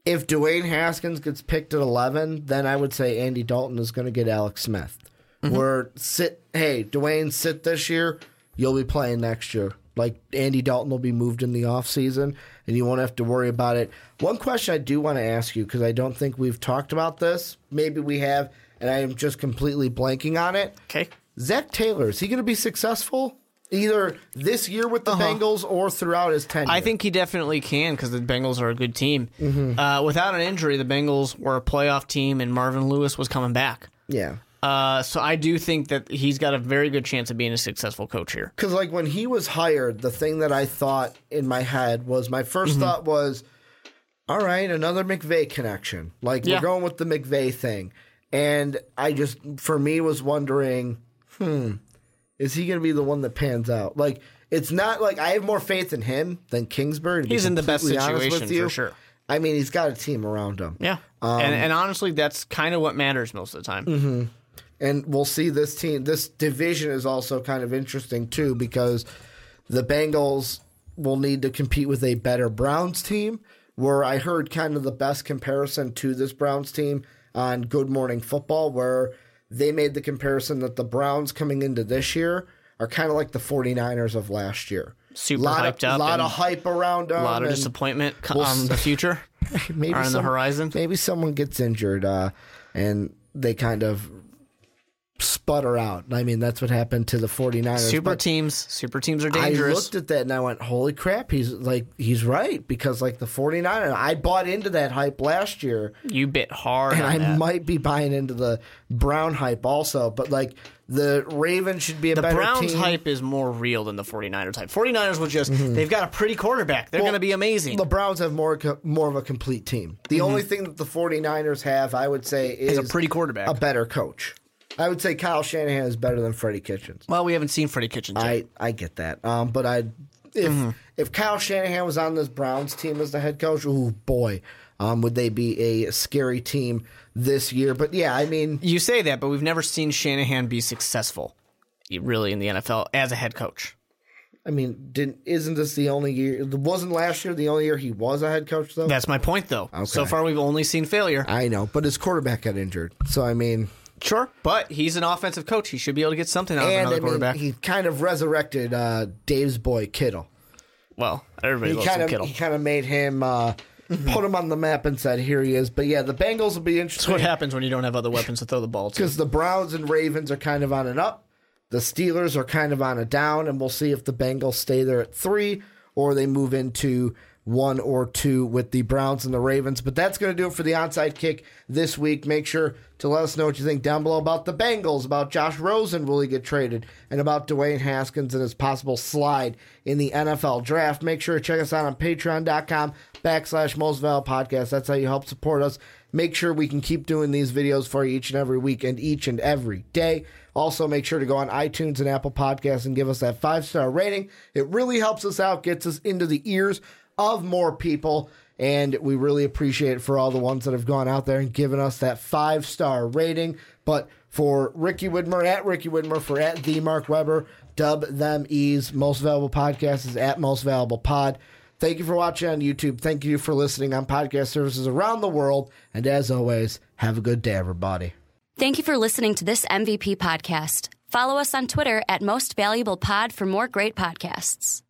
[SPEAKER 2] if Dwayne Haskins gets picked at eleven, then I would say Andy Dalton is going to get Alex Smith. Mm-hmm. Where sit, hey, Dwayne, sit this year, you'll be playing next year. Like Andy Dalton will be moved in the offseason, and you won't have to worry about it. One question I do want to ask you because I don't think we've talked about this. Maybe we have, and I am just completely blanking on it.
[SPEAKER 3] Okay.
[SPEAKER 2] Zac Taylor is he going to be successful either this year with the Bengals or throughout his tenure?
[SPEAKER 3] I think he definitely can because the Bengals are a good team. Uh, without an injury, the Bengals were a playoff team, and Marvin Lewis was coming back.
[SPEAKER 2] yeah.
[SPEAKER 3] Uh, so I do think that he's got a very good chance of being a successful coach here.
[SPEAKER 2] Because like when he was hired, the thing that I thought in my head was my 1st
[SPEAKER 3] Mm-hmm.
[SPEAKER 2] thought was, all right, another McVay connection. Like
[SPEAKER 3] Yeah.
[SPEAKER 2] we're going with the McVay thing, and I just for me was wondering, hmm, is he going to be the one that pans out? Like it's not like I have more faith in him than Kingsbury.
[SPEAKER 3] He's in the best
[SPEAKER 2] completely honest with
[SPEAKER 3] situation
[SPEAKER 2] you.
[SPEAKER 3] for sure.
[SPEAKER 2] I mean, he's got a team around him.
[SPEAKER 3] Yeah, and, um, and honestly, that's kind of what matters most of the time. Mm-hmm.
[SPEAKER 2] And we'll see this team. This division is also kind of interesting too because the Bengals will need to compete with a better Browns team. Where I heard kind of the best comparison to this Browns team on Good Morning Football, where they made the comparison that the Browns coming into this year are kind of like the 49ers of last year.
[SPEAKER 3] Super
[SPEAKER 2] lot
[SPEAKER 3] hyped
[SPEAKER 2] of,
[SPEAKER 3] up
[SPEAKER 2] lot of hype around them.
[SPEAKER 3] A lot of disappointment
[SPEAKER 2] we'll
[SPEAKER 3] on the future.
[SPEAKER 2] maybe
[SPEAKER 3] on the horizon.
[SPEAKER 2] Maybe someone gets injured uh, and they kind of sputter out. I mean, that's what happened to the 49ers.
[SPEAKER 3] Super
[SPEAKER 2] but
[SPEAKER 3] teams, super teams are dangerous.
[SPEAKER 2] I looked at that and I went, holy crap, he's like, he's right. Because, like, the 49ers, I bought into that hype last year.
[SPEAKER 3] you bit hard.
[SPEAKER 2] And I
[SPEAKER 3] that.
[SPEAKER 2] might be buying into the Brown hype also. But, like, the Ravens should be a
[SPEAKER 3] The
[SPEAKER 2] better
[SPEAKER 3] Browns
[SPEAKER 2] team. Mm-hmm.
[SPEAKER 3] hype is more real than the 49ers hype. 49ers will just, they've got a pretty quarterback. They're going to be amazing.
[SPEAKER 2] The Browns have more more of a complete team. The only thing that the 49ers have, I would say, is
[SPEAKER 3] Is a pretty quarterback.
[SPEAKER 2] a better coach. I would say Kyle Shanahan is better than Freddie Kitchens.
[SPEAKER 3] well, we haven't seen Freddie Kitchens yet.
[SPEAKER 2] I, I get that. Um, but I if if Kyle Shanahan was on this Browns team as the head coach, oh boy, um, would they be a scary team this year? But yeah, I mean,
[SPEAKER 3] You say that, but we've never seen Shanahan be successful, really, in the NFL as a head coach.
[SPEAKER 2] I mean, didn't isn't this the only year? Wasn't last year the only year he was a head coach though?
[SPEAKER 3] That's my point, though. So far, we've only seen failure.
[SPEAKER 2] I know, but his quarterback got injured, so I mean,
[SPEAKER 3] Sure, but he's an offensive coach. He should be able to get something out of
[SPEAKER 2] and
[SPEAKER 3] another
[SPEAKER 2] I mean,
[SPEAKER 3] quarterback.
[SPEAKER 2] he kind of resurrected uh, Dave's boy Kittle.
[SPEAKER 3] well, everybody
[SPEAKER 2] he
[SPEAKER 3] loves
[SPEAKER 2] kind of
[SPEAKER 3] Kittle.
[SPEAKER 2] he kind of made him uh, put him on the map and said, "Here he is." But yeah, the Bengals will be
[SPEAKER 3] That's
[SPEAKER 2] interesting
[SPEAKER 3] what happens when you don't have other weapons to throw the ball to.
[SPEAKER 2] because the Browns and Ravens are kind of on an up. The Steelers are kind of on a down, and we'll see if the Bengals stay there at three or they move into one or two with the Browns and the Ravens. But that's going to do it for the onside kick this week. Make sure to let us know what you think down below about the Bengals, about Josh Rosen, will he get traded, and about Dwayne Haskins and his possible slide in the NFL draft. Make sure to check us out on patreon.com backslash most podcast. That's how you help support us. Make sure we can keep doing these videos for you each and every week and each and every day. Also, make sure to go on iTunes and Apple Podcasts and give us that five star rating. It really helps us out, gets us into the ears of more people, and we really appreciate it for all the ones that have gone out there and given us that five star rating. But for Ricky Widmer at Ricky Widmer, for at the Mark Weber, dub them ease. Most valuable podcast is at most valuable pod. Thank you for watching on YouTube. Thank you for listening on podcast services around the world. And as always, have a good day, everybody.
[SPEAKER 1] Thank you for listening to this MVP podcast. Follow us on Twitter at Most Valuable Pod for more great podcasts.